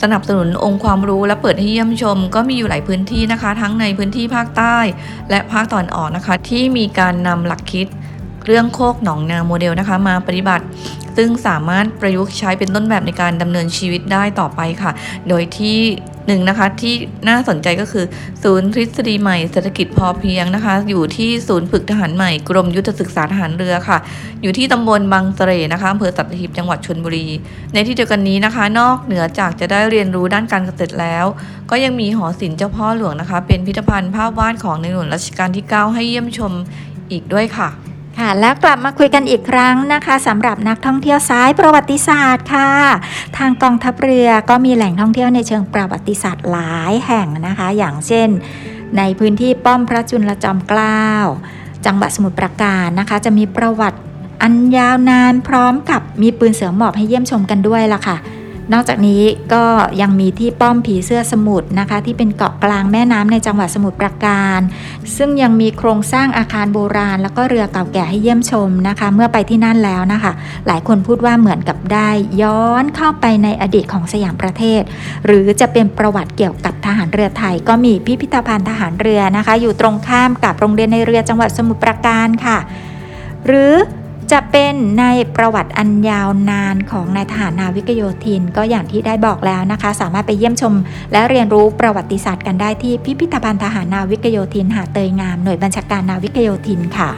สนับสนุนองค์ความรู้และเปิดให้เยี่ยมชม ก็มีอยู่หลายพื้นที่นะคะ ทั้งในพื้นที่ภาคใต้ และภาคตอนออกนะคะ ที่มีการนำหลักคิด เรื่องโคกหนองนาโมเดลนะคะมาปฏิบัติ ซึ่งสามารถประยุกต์ใช้เป็นต้นแบบในการดำเนินชีวิตได้ต่อไปค่ะ โดยที่หนึ่งนะคะที่น่าสนใจก็คือ ศูนย์ทฤษฎีใหม่เศรษฐกิจพอเพียงนะคะ อยู่ที่ศูนย์ฝึกทหารใหม่กรมยุทธศึกษาทหารเรือค่ะ อยู่ที่ตำบลบางเสร่นะคะอำเภอสัตหีบจังหวัดชลบุรี ในที่เดียวกันนี้นะคะ นอกเหนือจากจะได้เรียนรู้ด้านการเกษตรแล้ว ก็ยังมีหอศิลป์เจ้าพ่อหลวงนะคะ เป็นพิพิธภัณฑ์ภาพวาดของในหลวงรัชกาลที่ 9 ให้เยี่ยมชมอีกด้วยค่ะ ค่ะแล้วกลับมาคุยกันอีกครั้งนะคะสำหรับนักท่องเที่ยวสายประวัติศาสตร์ค่ะ ทางกองทัพเรือก็มีแหล่งท่องเที่ยวในเชิงประวัติศาสตร์หลายแห่งนะคะ อย่างเช่น ในพื้นที่ป้อมพระจุลจอมเกล้าจังหวัดสมุทรปราการนะคะ จะมีประวัติอันยาวนานพร้อมกับมีปืนเสือหมอบให้เยี่ยมชมกันด้วยล่ะค่ะ นอกจากนี้ก็ยังมีที่ป้อมผีเสื้อสมุทรนะคะ ที่เป็นเกาะกลางแม่น้ำในจังหวัดสมุทรปราการ ซึ่งยังมีโครงสร้างอาคารโบราณ แล้วก็เรือเก่าแก่ให้เยี่ยมชมนะคะ เมื่อไปที่นั่นแล้วนะคะ หลายคนพูดว่าเหมือนกับได้ ย้อนเข้าไปในอดีตของสยามประเทศ หรือจะเป็นประวัติเกี่ยวกับทหารเรือไทย ก็มีพิพิธภัณฑ์ทหารเรือนะคะ อยู่ตรงข้ามกับโรงเรียนในเรือจังหวัดสมุทรปราการค่ะ หรือ จะเป็นในประวัติอันยาวนานของนายทหารนาวิกโยธิน ก็อย่างที่ได้บอกแล้วนะคะ สามารถไปเยี่ยมชม และเรียนรู้ประวัติศาสตร์กันได้ที่พิพิธภัณฑ์ทหารนาวิกโยธิน หาเตยงามหน่วยบัญชาการนาวิกโยธินค่ะ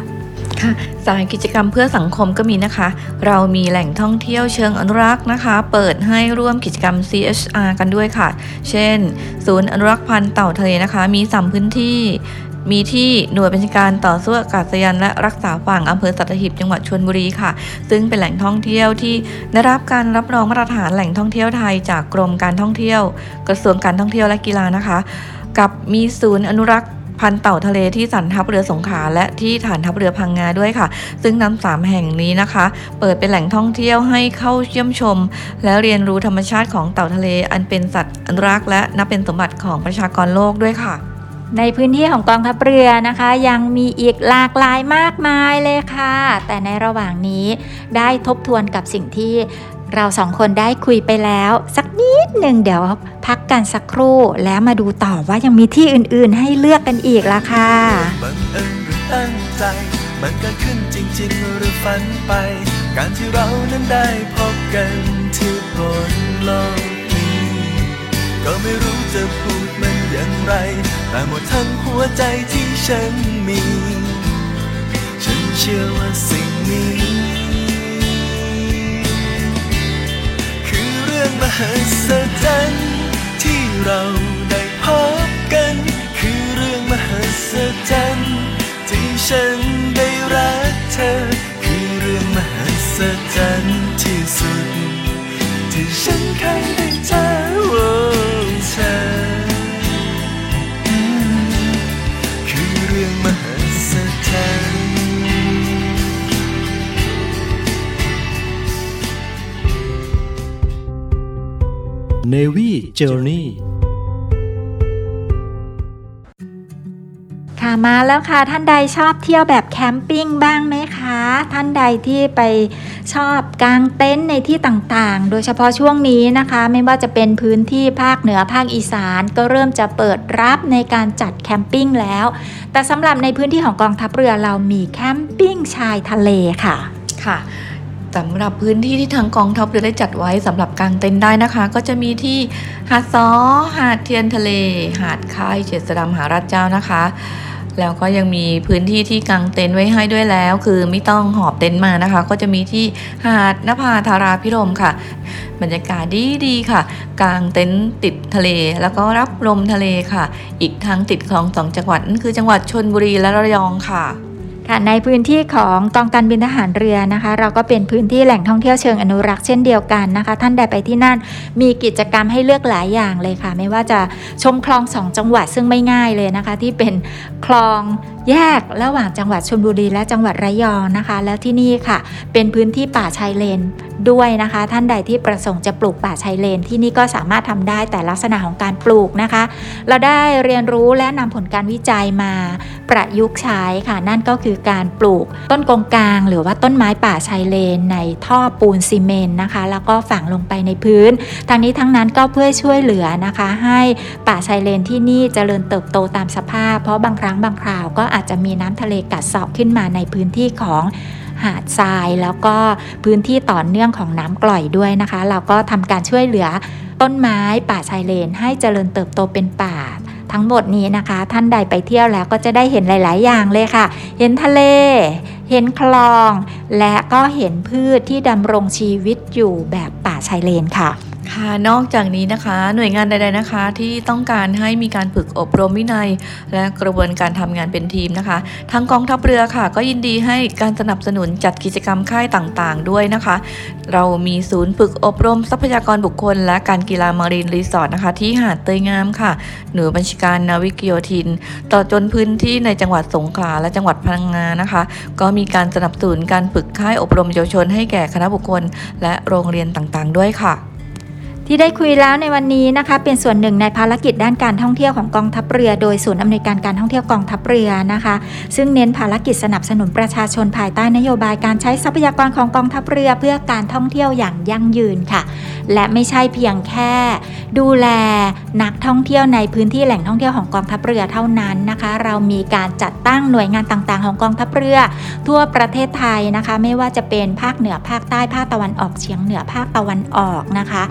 ค่ะสายกิจกรรมเพื่อสังคมก็มีนะคะ เรามีแหล่งท่องเที่ยวเชิงอนุรักษ์นะคะ เปิดให้ร่วมกิจกรรม CHR กันด้วยค่ะ เช่น ศูนย์อนุรักษ์พันธุ์เต่าทะเลนะคะ มีสามพื้นที่ มีที่หน่วยบัญชาการต่อสู้อากาศยานและรักษาฝั่งอำเภอสัตหีบจังหวัดชลบุรีค่ะ ซึ่งเป็นแหล่งท่องเที่ยวที่ได้รับการรับรองมาตรฐานแหล่งท่องเที่ยวไทยจากกรมการท่องเที่ยว กระทรวงการท่องเที่ยวและกีฬานะคะ กับมีศูนย์อนุรักษ์พันเต่าทะเลที่สันทัพเรือสงขลาและที่ฐานทัพเรือพังงาด้วยค่ะ ซึ่งทั้งสามแห่งนี้นะคะ เปิดเป็นแหล่งท่องเที่ยวให้เข้าเยี่ยมชม และเรียนรู้ธรรมชาติของเต่าทะเล อันเป็นสัตว์อนุรักษ์และนับเป็นสมบัติของประชากรโลกด้วยค่ะ ในพื้นที่ของกองทัพเรือนะคะ ยังมีอีกหลากหลายมากมายเลยค่ะ แต่ในระหว่างนี้ได้ทบทวนกับสิ่งที่เราสองคนได้คุยไปแล้ว สักนิดหนึ่งเดี๋ยวพักกันสักครู่แล้วมาดูต่อว่ายังมีที่อื่นๆให้เลือกกันอีกละค่ะบังเอิญหรือตั้งใจ มันเกิดขึ้นจริง ๆ หรือฝันไป การที่เรานั้นได้พบกันที่บนโลก ก็ไม่รู้จะพูดมันอย่างไร แต่หมดทั้งหัวใจที่ฉันมี ฉันเชื่อว่าสิ่งนี้ คือเรื่องมหัศจรรย์ที่เราได้พบกัน คือเรื่องมหัศจรรย์ที่ฉันได้รักเธอ คือเรื่องมหัศจรรย์ที่สุด ที่ฉันเคยได้เจอ เธอ คือเรื่องมหัศจรรย์ Navy Journey ค่ะมาแล้วค่ะ ท่านใดชอบเที่ยวแบบแคมปิ้งบ้างไหมคะ ท่านใดที่ไป ชอบกางเต็นท์ในที่ต่างๆ โดยเฉพาะช่วงนี้นะคะ ไม่ว่าจะเป็นพื้นที่ภาคเหนือภาคอีสาน ก็เริ่มจะเปิดรับในการจัดแคมปิ้งแล้ว แต่สำหรับในพื้นที่ของกองทัพเรือเรามีแคมปิ้งชายทะเลค่ะค่ะสำหรับพื้นที่ที่ทางกองทัพเรือได้จัดไว้สำหรับกางเต็นท์ได้นะคะ ก็จะมีที่หาดซอหาดเทียนทะเล หาดค่ายเฉดสดำหาราชเจ้านะคะ แล้วก็ยังมีพื้นที่ที่กางเต็นท์ไว้ให้ด้วยแล้ว คือไม่ต้องหอบเต็นท์มานะคะ ก็จะมีที่หาดนภาธาราพิรมค่ะ บรรยากาศดีดีๆค่ะ กางเต็นท์ติดทะเล แล้วก็รับลมทะเลค่ะ อีกทั้งติดคลองสองจังหวัดนั่นคือจังหวัดชนบุรีและระยองค่ะ ค่ะในพื้นที่ของกองการบินทหารเรือนะคะ เราก็เป็นพื้นที่แหล่งท่องเที่ยวเชิงอนุรักษ์เช่นเดียวกันนะคะ ท่านใดไปที่นั่นมีกิจกรรมให้เลือกหลายอย่างเลยค่ะ ไม่ว่าจะชมคลองสองจังหวัดซึ่งไม่ง่ายเลยนะคะ ที่เป็นคลอง แยกระหว่างจังหวัดชลบุรีและจังหวัดระยองนะคะ แล้วที่นี่ค่ะ เป็นพื้นที่ป่าชายเลนด้วยนะคะ ท่านใดที่ประสงค์จะปลูกป่าชายเลนที่นี่ก็สามารถทำได้แต่ลักษณะของการปลูกนะคะ เราได้เรียนรู้และนำผลการวิจัยมาประยุกต์ใช้ค่ะ นั่นก็คือการปลูกต้นกงกลาง หรือว่าต้นไม้ป่าชายเลนในท่อปูนซีเมนต์นะคะ แล้วก็ฝังลงไปในพื้นทางนี้ทั้งนั้นก็เพื่อช่วยเหลือนะคะ ให้ป่าชายเลนที่นี่เจริญเติบโตตามสภาพ เพราะบางครั้งบางคราวก็อาจจะมีน้ำทะเลกัดเซาะขึ้นมาในพื้นที่ของหาดทรายแล้วก็พื้นที่ต่อเนื่องของน้ำกร่อยด้วยนะคะ เราก็ทำการช่วยเหลือต้นไม้ป่าชายเลน ให้เจริญเติบโตเป็นป่าทั้งหมดนี้นะคะ ท่านใดไปเที่ยวแล้วก็จะได้เห็นหลาย ๆ อย่างเลยค่ะ เห็นทะเล เห็นคลอง และก็เห็นพืชที่ดำรงชีวิตอยู่แบบป่าชายเลนค่ะ ค่ะนอกจากนี้นะคะหน่วยงานใด ๆนะคะ ที่ต้องการให้มีการฝึกอบรมวินัย และกระบวนการทำงานเป็นทีมนะคะ ทางกองทัพเรือค่ะ ก็ยินดีให้การสนับสนุนจัดกิจกรรมค่ายต่างๆ ด้วยนะคะ เรามีศูนย์ฝึกอบรมทรัพยากรบุคคล และการกีฬามารีนรีสอร์ทนะคะ ที่หาดเตยงามค่ะ หน่วยบัญชาการนาวิกโยธิน ต่อจนพื้นที่ในจังหวัดสงขลาและจังหวัดพังงานะคะ ก็มีการสนับสนุนการฝึกค่ายอบรมเยาวชนให้แก่คณะบุคคล และโรงเรียนต่างๆ ด้วยค่ะ ที่ได้คุยแล้วในวันนี้นะคะ เป็นส่วนหนึ่งในภารกิจด้านการท่องเที่ยวของกองทัพเรือ โดยศูนย์อำนวยการการท่องเที่ยวกองทัพเรือนะคะ ซึ่งเน้นภารกิจสนับสนุนประชาชนภายใต้นโยบายการใช้ทรัพยากรของกองทัพเรือ เพื่อการท่องเที่ยวอย่างยั่งยืนค่ะ และไม่ใช่เพียงแค่ ดูแลนักท่องเที่ยวในพื้นที่แหล่งท่องเที่ยวของกองทัพเรือเท่านั้นนะคะ เรามีการจัดตั้งหน่วยงานต่างๆ ของกองทัพเรือ ทั่วประเทศไทยนะคะ ไม่ว่าจะเป็นภาคเหนือภาคใต้ภาคตะวันออกเฉียงเหนือภาคตะวันออกนะคะ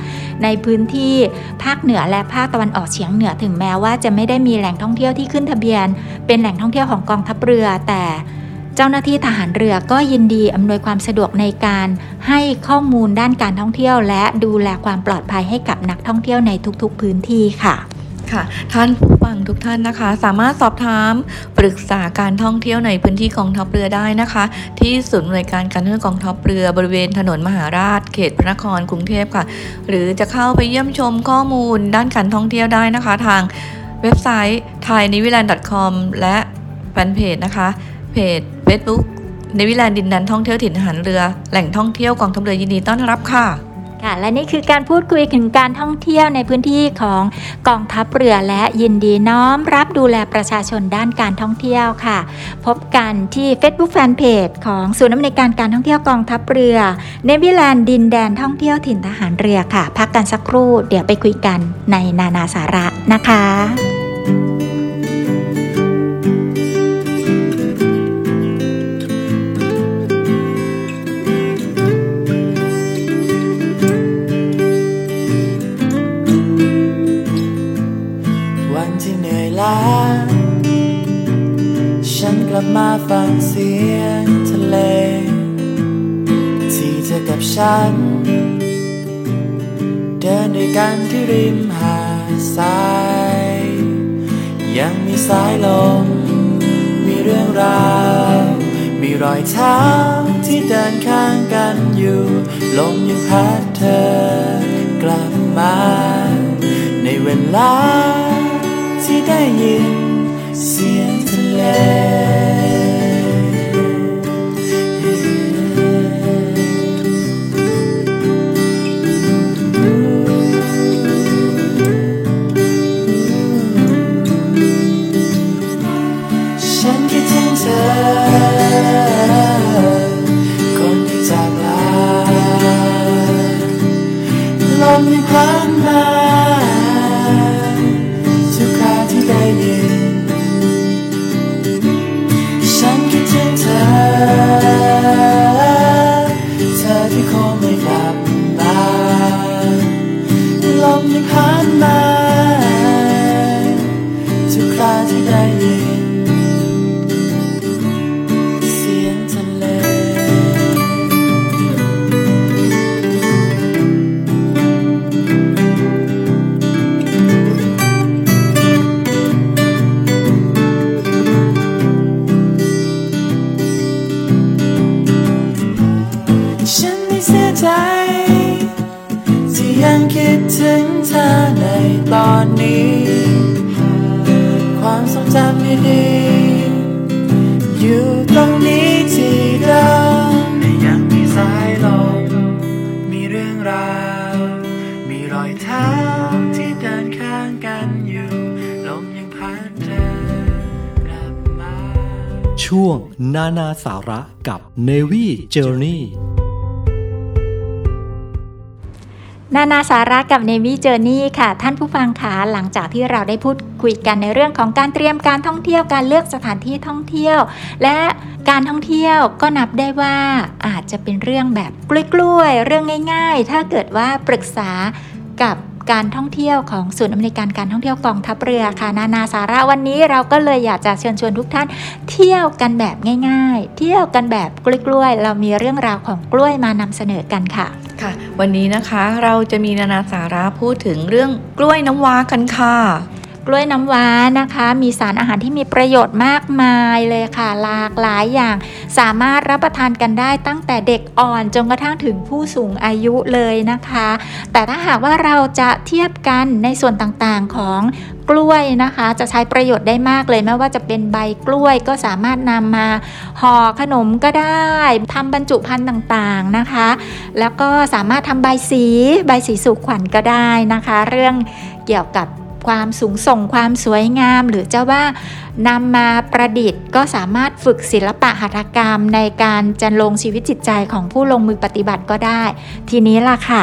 ในพื้นที่ภาคเหนือและภาคตะวันออกเฉียงเหนือถึงแม้ว่าจะไม่ได้มีแหล่งท่องเที่ยวที่ขึ้นทะเบียน เป็นแหล่งท่องเที่ยวของกองทัพเรือ แต่เจ้าหน้าที่ทหารเรือก็ยินดีอำนวยความสะดวกในการให้ข้อมูลด้านการท่องเที่ยว และดูแลความปลอดภัยให้กับนักท่องเที่ยวในทุกๆพื้นที่ค่ะ ค่ะ ท่านผู้ฟังทุกท่านนะคะ สามารถสอบถามปรึกษาการท่องเที่ยวในพื้นที่กองทัพเรือได้นะคะ ที่ศูนย์บริการการท่องเที่ยวกองทัพเรือบริเวณถนนมหาราช เขตพระนครกรุงเทพค่ะ หรือจะเข้าไปเยี่ยมชมข้อมูลด้านการท่องเที่ยวได้นะคะ ทางเว็บไซต์ thai n e w l a n d com และแฟนเพจนะคะ เพจ Facebook ในวิแลนดินแดนท่องเที่ยวถิ่นหารเรือ แหล่งท่องเที่ยวกองทัพเรือยินดีต้อนรับค่ะ ค่ะและนี่คือการพูดคุยถึงการท่องเที่ยวในพื้นที่ของกองทัพเรือและยินดีน้อมรับดูแลประชาชนด้านการท่องเที่ยวค่ะ พบกันที่ Facebook Fanpage ของศูนย์อำนวยการการท่องเที่ยวกองทัพเรือเนวิแลนด์ดินแดนท่องเที่ยวถิ่นทหารเรือค่ะ พักกันสักครู่เดี๋ยวไปคุยกันในนานาสาระนะคะ เหนื่อยล้า ฉันกลับมาฟังเสียงทะเล ที่เธอกับฉัน เดินด้วยกันที่ริมหาดทราย ยังมีสายลม มีเรื่องราว มีรอยเท้าที่เดินข้างกันอยู่ ลมยังพัดเธอกลับมา ในเวลา ที่ได้ยินเนานาสาระกับ Navy Journey นานาสาระกับ Navy Journey ค่ะ ท่านผู้ฟังคะหลังจากที่เราได้พูดคุยกันในเรื่องของการเตรียมการท่องเที่ยวการเลือกสถานที่ท่องเที่ยว และการท่องเที่ยวก็นับได้ว่าอาจจะเป็นเรื่องแบบกล้วยๆเรื่องง่าย ๆ ถ้าเกิดว่าปรึกษากับ การท่องเที่ยวของศูนย์อำนวยการการท่องเที่ยวกองทัพเรือค่ะ นานาสาระวันนี้เราก็เลยอยากจะเชิญชวนทุกท่าน เที่ยวกันแบบง่าย ๆ เที่ยวกันแบบกล้วยๆเรามีเรื่องราวของกล้วยมานำเสนอกันค่ะค่ะ วันนี้นะคะเราจะมีนานาสาระพูดถึงเรื่องกล้วยน้ำว้ากันค่ะ กล้วยน้ำว้านะคะ มีสารอาหารที่มีประโยชน์มากมายเลยค่ะ หลากหลายอย่าง สามารถรับประทานกันได้ตั้งแต่เด็กอ่อนจนกระทั่งถึงผู้สูงอายุเลยนะคะ แต่ถ้าหากว่าเราจะเทียบกันในส่วนต่างๆของกล้วยนะคะ จะใช้ประโยชน์ได้มากเลยไม่ว่าจะเป็นใบกล้วยก็สามารถนำมาห่อขนมก็ได้ทำบรรจุภัณฑ์ต่างๆนะคะ แล้วก็สามารถทำใบสี ใบสีสุขวัญก็ได้นะคะ เรื่องเกี่ยวกับ ความสูงส่งความสวยงาม หรือจะว่านำมาประดิษฐ์ ก็สามารถฝึกศิลปะหัตถกรรม ในการจันลงชีวิตจิตใจของผู้ลงมือปฏิบัติก็ได้ ทีนี้ล่ะค่ะ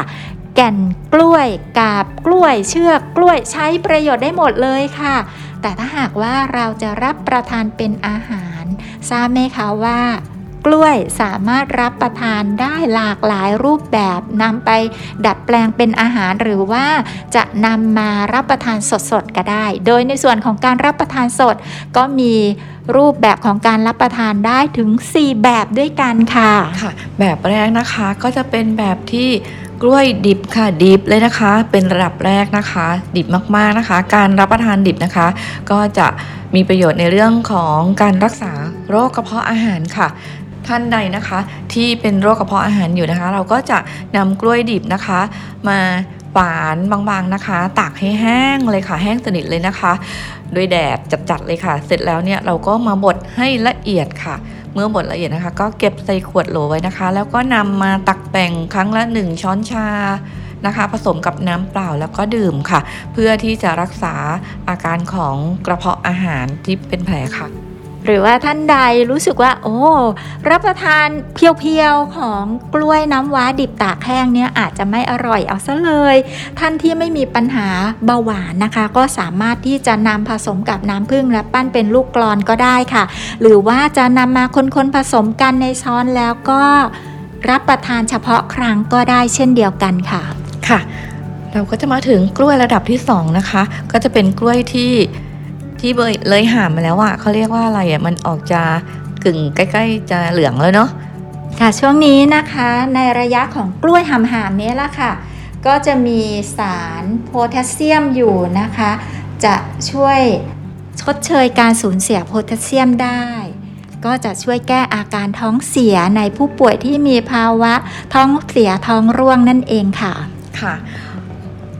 แก่นกล้วยกาบกล้วย เชือกกล้วยใช้ประโยชน์ได้หมดเลยค่ะ แต่ถ้าหากว่าเราจะรับประทานเป็นอาหารทราบไหมคะว่า กล้วยสามารถรับประทานได้หลากหลายรูปแบบนำไปดัดแปลงเป็นอาหารหรือว่าจะนำมารับประทานสดๆก็ได้ โดยในส่วนของการรับประทานสดก็มีรูปแบบของการรับประทานได้ถึง 4 แบบด้วยกันค่ะค่ะ แบบแรกนะคะก็จะเป็นแบบที่กล้วยดิบค่ะดิบเลยนะคะ เป็นระดับแรกนะคะ ดิบมากๆนะคะ การรับประทานดิบนะคะ ก็จะมีประโยชน์ในเรื่องของการรักษาโรคกระเพาะอาหารค่ะ ท่านใดนะคะ ที่เป็นโรคกระเพาะอาหารอยู่นะคะ เราก็จะนำกล้วยดิบนะคะ มาฝานบางๆนะคะ ตากให้แห้งเลยค่ะ แห้งสนิทเลยนะคะ ด้วยแดดจัดๆเลยค่ะ เสร็จแล้วเนี่ยเราก็มาบดให้ละเอียดค่ะ เมื่อบดละเอียดนะคะ ก็เก็บใส่ขวดโหลไว้นะคะ แล้วก็นำมาตักแบ่งครั้งละ 1 ช้อนชานะคะ ผสมกับน้ำเปล่าแล้วก็ดื่มค่ะ เพื่อที่จะรักษาอาการของกระเพาะอาหารที่เป็นแผลค่ะ หรือว่าท่านใดรู้สึกว่า โอ้รับประทานเพียวๆของกล้วยน้ำว้าดิบตากแห้งเนี่ยอาจจะไม่อร่อยเอาซะเลย ท่านที่ไม่มีปัญหาเบาหวานนะคะ ก็สามารถที่จะนำผสมกับน้ำผึ้งและปั้นเป็นลูกกลอนก็ได้ค่ะ หรือว่าจะนำมาคนๆผสมกันในช้อนแล้วก็รับประทานเฉพาะครั้งก็ได้เช่นเดียวกันค่ะค่ะ เราก็จะมาถึงกล้วยระดับที่สองนะคะก็จะเป็นกล้วยที่ ที่เบยเลยหามมาแล้วอะเขาเรียกว่าอะไรอะมันออกจะกึ่งใกล้ ๆ จะเหลืองแล้วเนาะค่ะช่วงนี้นะคะในระยะของกล้วยหำหามนี้ละค่ะ ก็จะมีสารโพแทสเซียมอยู่นะคะ จะช่วยชดเชยการสูญเสียโพแทสเซียมได้ ก็จะช่วยแก้อาการท้องเสียในผู้ป่วยที่มีภาวะท้องเสียท้องร่วงนั่นเองค่ะค่ะ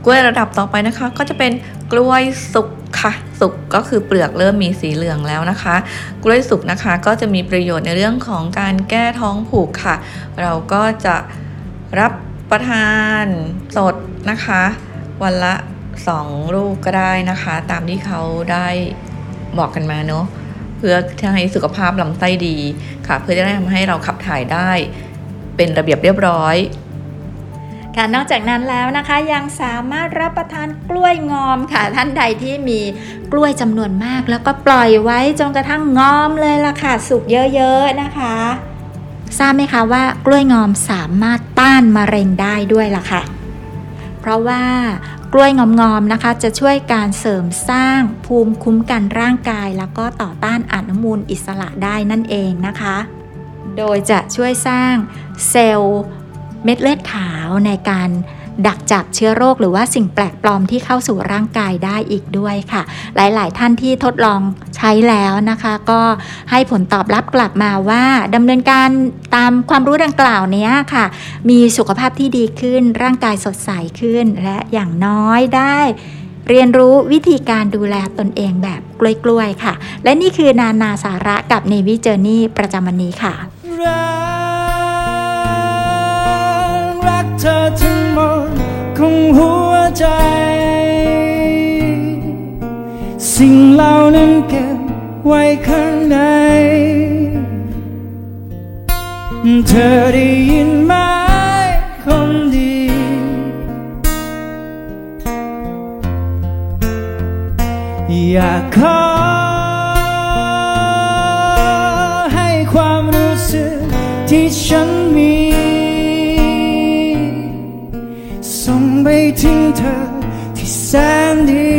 กล้วยระดับต่อไปนะคะ ก็จะเป็นกล้วยสุก ค่ะสุกก็คือเปลือกเริ่มมีสีเหลืองแล้วนะคะ กล้วยสุกนะคะก็จะมีประโยชน์ในเรื่องของการแก้ท้องผูกค่ะ เราก็จะรับประทานสดนะคะ วันละ 2 ลูกก็ได้นะคะ ตามที่เขาได้บอกกันมาเนาะเพื่อให้สุขภาพลำไส้ดีค่ะ เพื่อจะได้ทำให้เราขับถ่ายได้ เป็นระเบียบเรียบร้อย ค่ะนอกจากนั้นแล้วนะคะยังสามารถรับประทานกล้วยงอมค่ะ ท่านใดที่มีกล้วยจำนวนมาก แล้วก็ปล่อยไว้จนกระทั่งงอมเลยล่ะค่ะ สุกเยอะๆนะคะ ทราบไหมคะว่ากล้วยงอมสามารถต้านมะเร็งได้ด้วยล่ะค่ะ เพราะว่ากล้วยงอมๆนะคะ จะช่วยการเสริมสร้างภูมิคุ้มกันร่างกาย แล้วก็ต่อต้านอนุมูลอิสระได้นั่นเองนะคะ โดยจะช่วยสร้างเซลล์ เม็ดเลือดขาวในการดักจับเชื้อโรคหรือว่าสิ่งแปลกปลอมที่เข้าสู่ร่างกายได้อีกด้วยค่ะ หลาย ๆ ท่านที่ทดลองใช้แล้วนะคะ ก็ให้ผลตอบรับกลับมาว่าดำเนินการตามความรู้ดังกล่าวนี้ค่ะ มีสุขภาพที่ดีขึ้น ร่างกายสดใสขึ้น และอย่างน้อยได้ เรียนรู้วิธีการดูแลตนเองแบบกล้วย ๆ ค่ะ และนี่คือนานาสาระกับ Navy Journey ประจำวันนี้ค่ะ เธอทั้งหมดของหัวใจ สิ่งเหล่านั้นเก็บไว้ข้างใน เธอได้ยินไหมคนดี อยากขอให้ความรู้สึกที่ฉัน ถึง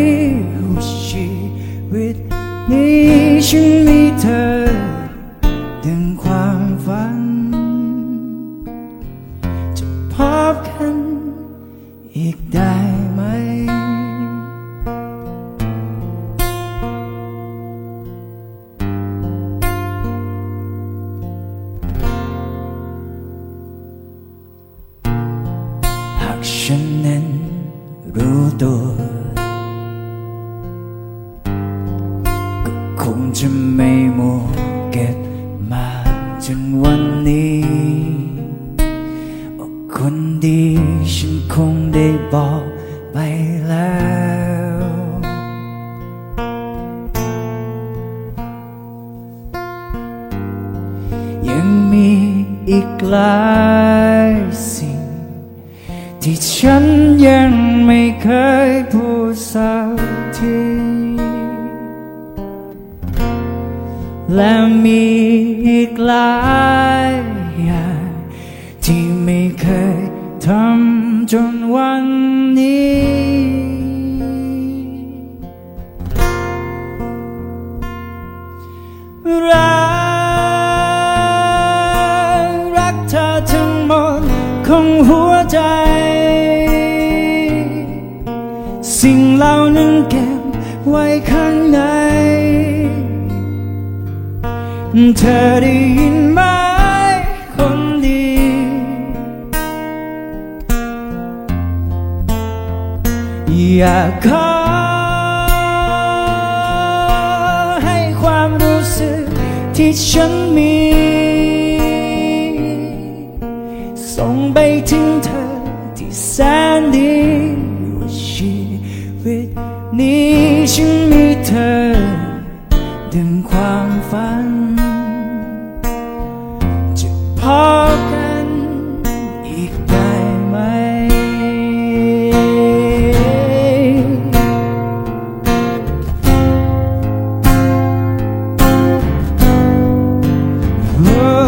รู้ ยั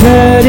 เ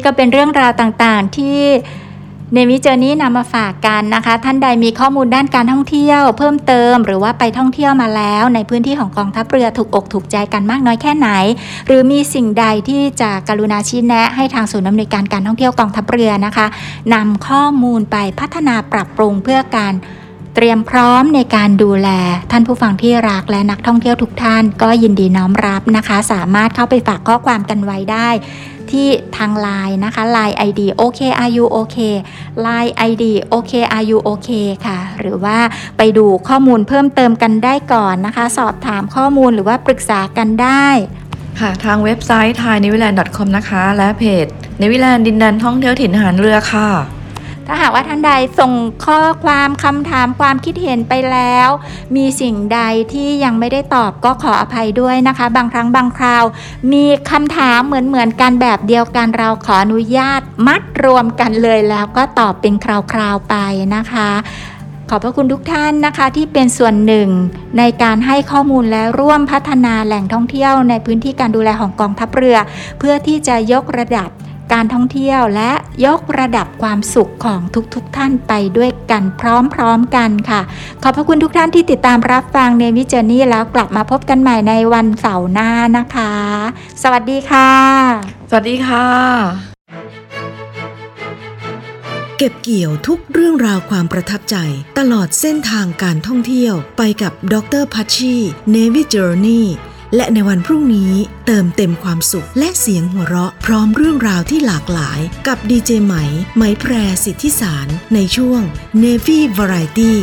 นี่ก็เป็นเรื่องราวต่างๆที่เนวิเจอร์นี้นำมาฝากกันนะคะ ท่านใดมีข้อมูลด้านการท่องเที่ยว เพิ่มเติมหรือว่าไปท่องเที่ยวมาแล้ว ในพื้นที่ของกองทัพเรือถูกอกถูกใจกันมากน้อยแค่ไหน หรือมีสิ่งใดที่จะกรุณาชี้แนะ ให้ทางศูนย์อำนวยการการท่องเที่ยวกองทัพเรือนะคะนำข้อมูลไปพัฒนาปรับปรุงเพื่อการเตรียมพร้อมในการดูแลท่านผู้ฟังที่รักและนักท่องเที่ยวทุกท่าน ก็ยินดีน้อมรับนะคะ สามารถเข้าไปฝากข้อความกันไว้ได้ ที่ทาง Line นะคะ Line ID OK are you OK Line ID OK are you OK ค่ะ หรือว่าไปดูข้อมูลเพิ่มเติมกันได้ก่อนนะคะ สอบถามข้อมูลหรือว่าปรึกษากันได้ค่ะทางเว็บไซต์ thai n e w l a n d com นะคะ และเพจ n e w l a n d ดินแดนท่องเที่ยวถิ่นอาหารเรือค่ะ ถ้าหากว่าท่านใดส่งข้อความคำถามความคิดเห็นไปแล้ว มีสิ่งใดที่ยังไม่ได้ตอบก็ขออภัยด้วยนะคะ บางครั้งบางคราว มีคำถามเหมือนเหมือนๆกันแบบเดียวกันเราขออนุญาตมัดรวมกันเลยแล้วก็ตอบเป็นคราวๆไปนะคะขอบพระคุณทุกท่านนะคะที่เป็นส่วนหนึ่งในการให้ข้อมูลและร่วมพัฒนาแหล่งท่องเที่ยวในพื้นที่การดูแลของกองทัพเรือ เพื่อที่จะยกระดับ การท่องเที่ยวและยกระดับความสุขของทุกๆทท่านไปด้วยกันพร้อมๆกันค่ะ ขอบพระคุณทุกท่านที่ติดตามรับฟังเนวิเจอร์นี่แล้วกลับมาพบกันใหม่ในวันเสาร์หน้านะคะ สวัสดีค่ะ สวัสดีค่ะ เก็บเกี่ยวทุกเรื่องราวความประทับใจ ตลอดเส้นทางการท่องเที่ยวไปกับดรพัชชี Navy Journey และในวันพรุ่งนี้เติมเต็มความสุขและเสียงหัวเราะ พร้อมเรื่องราวที่หลากหลาย กับดีเจไหม ไหมแพรสิทธิสาร ในช่วง Navy Variety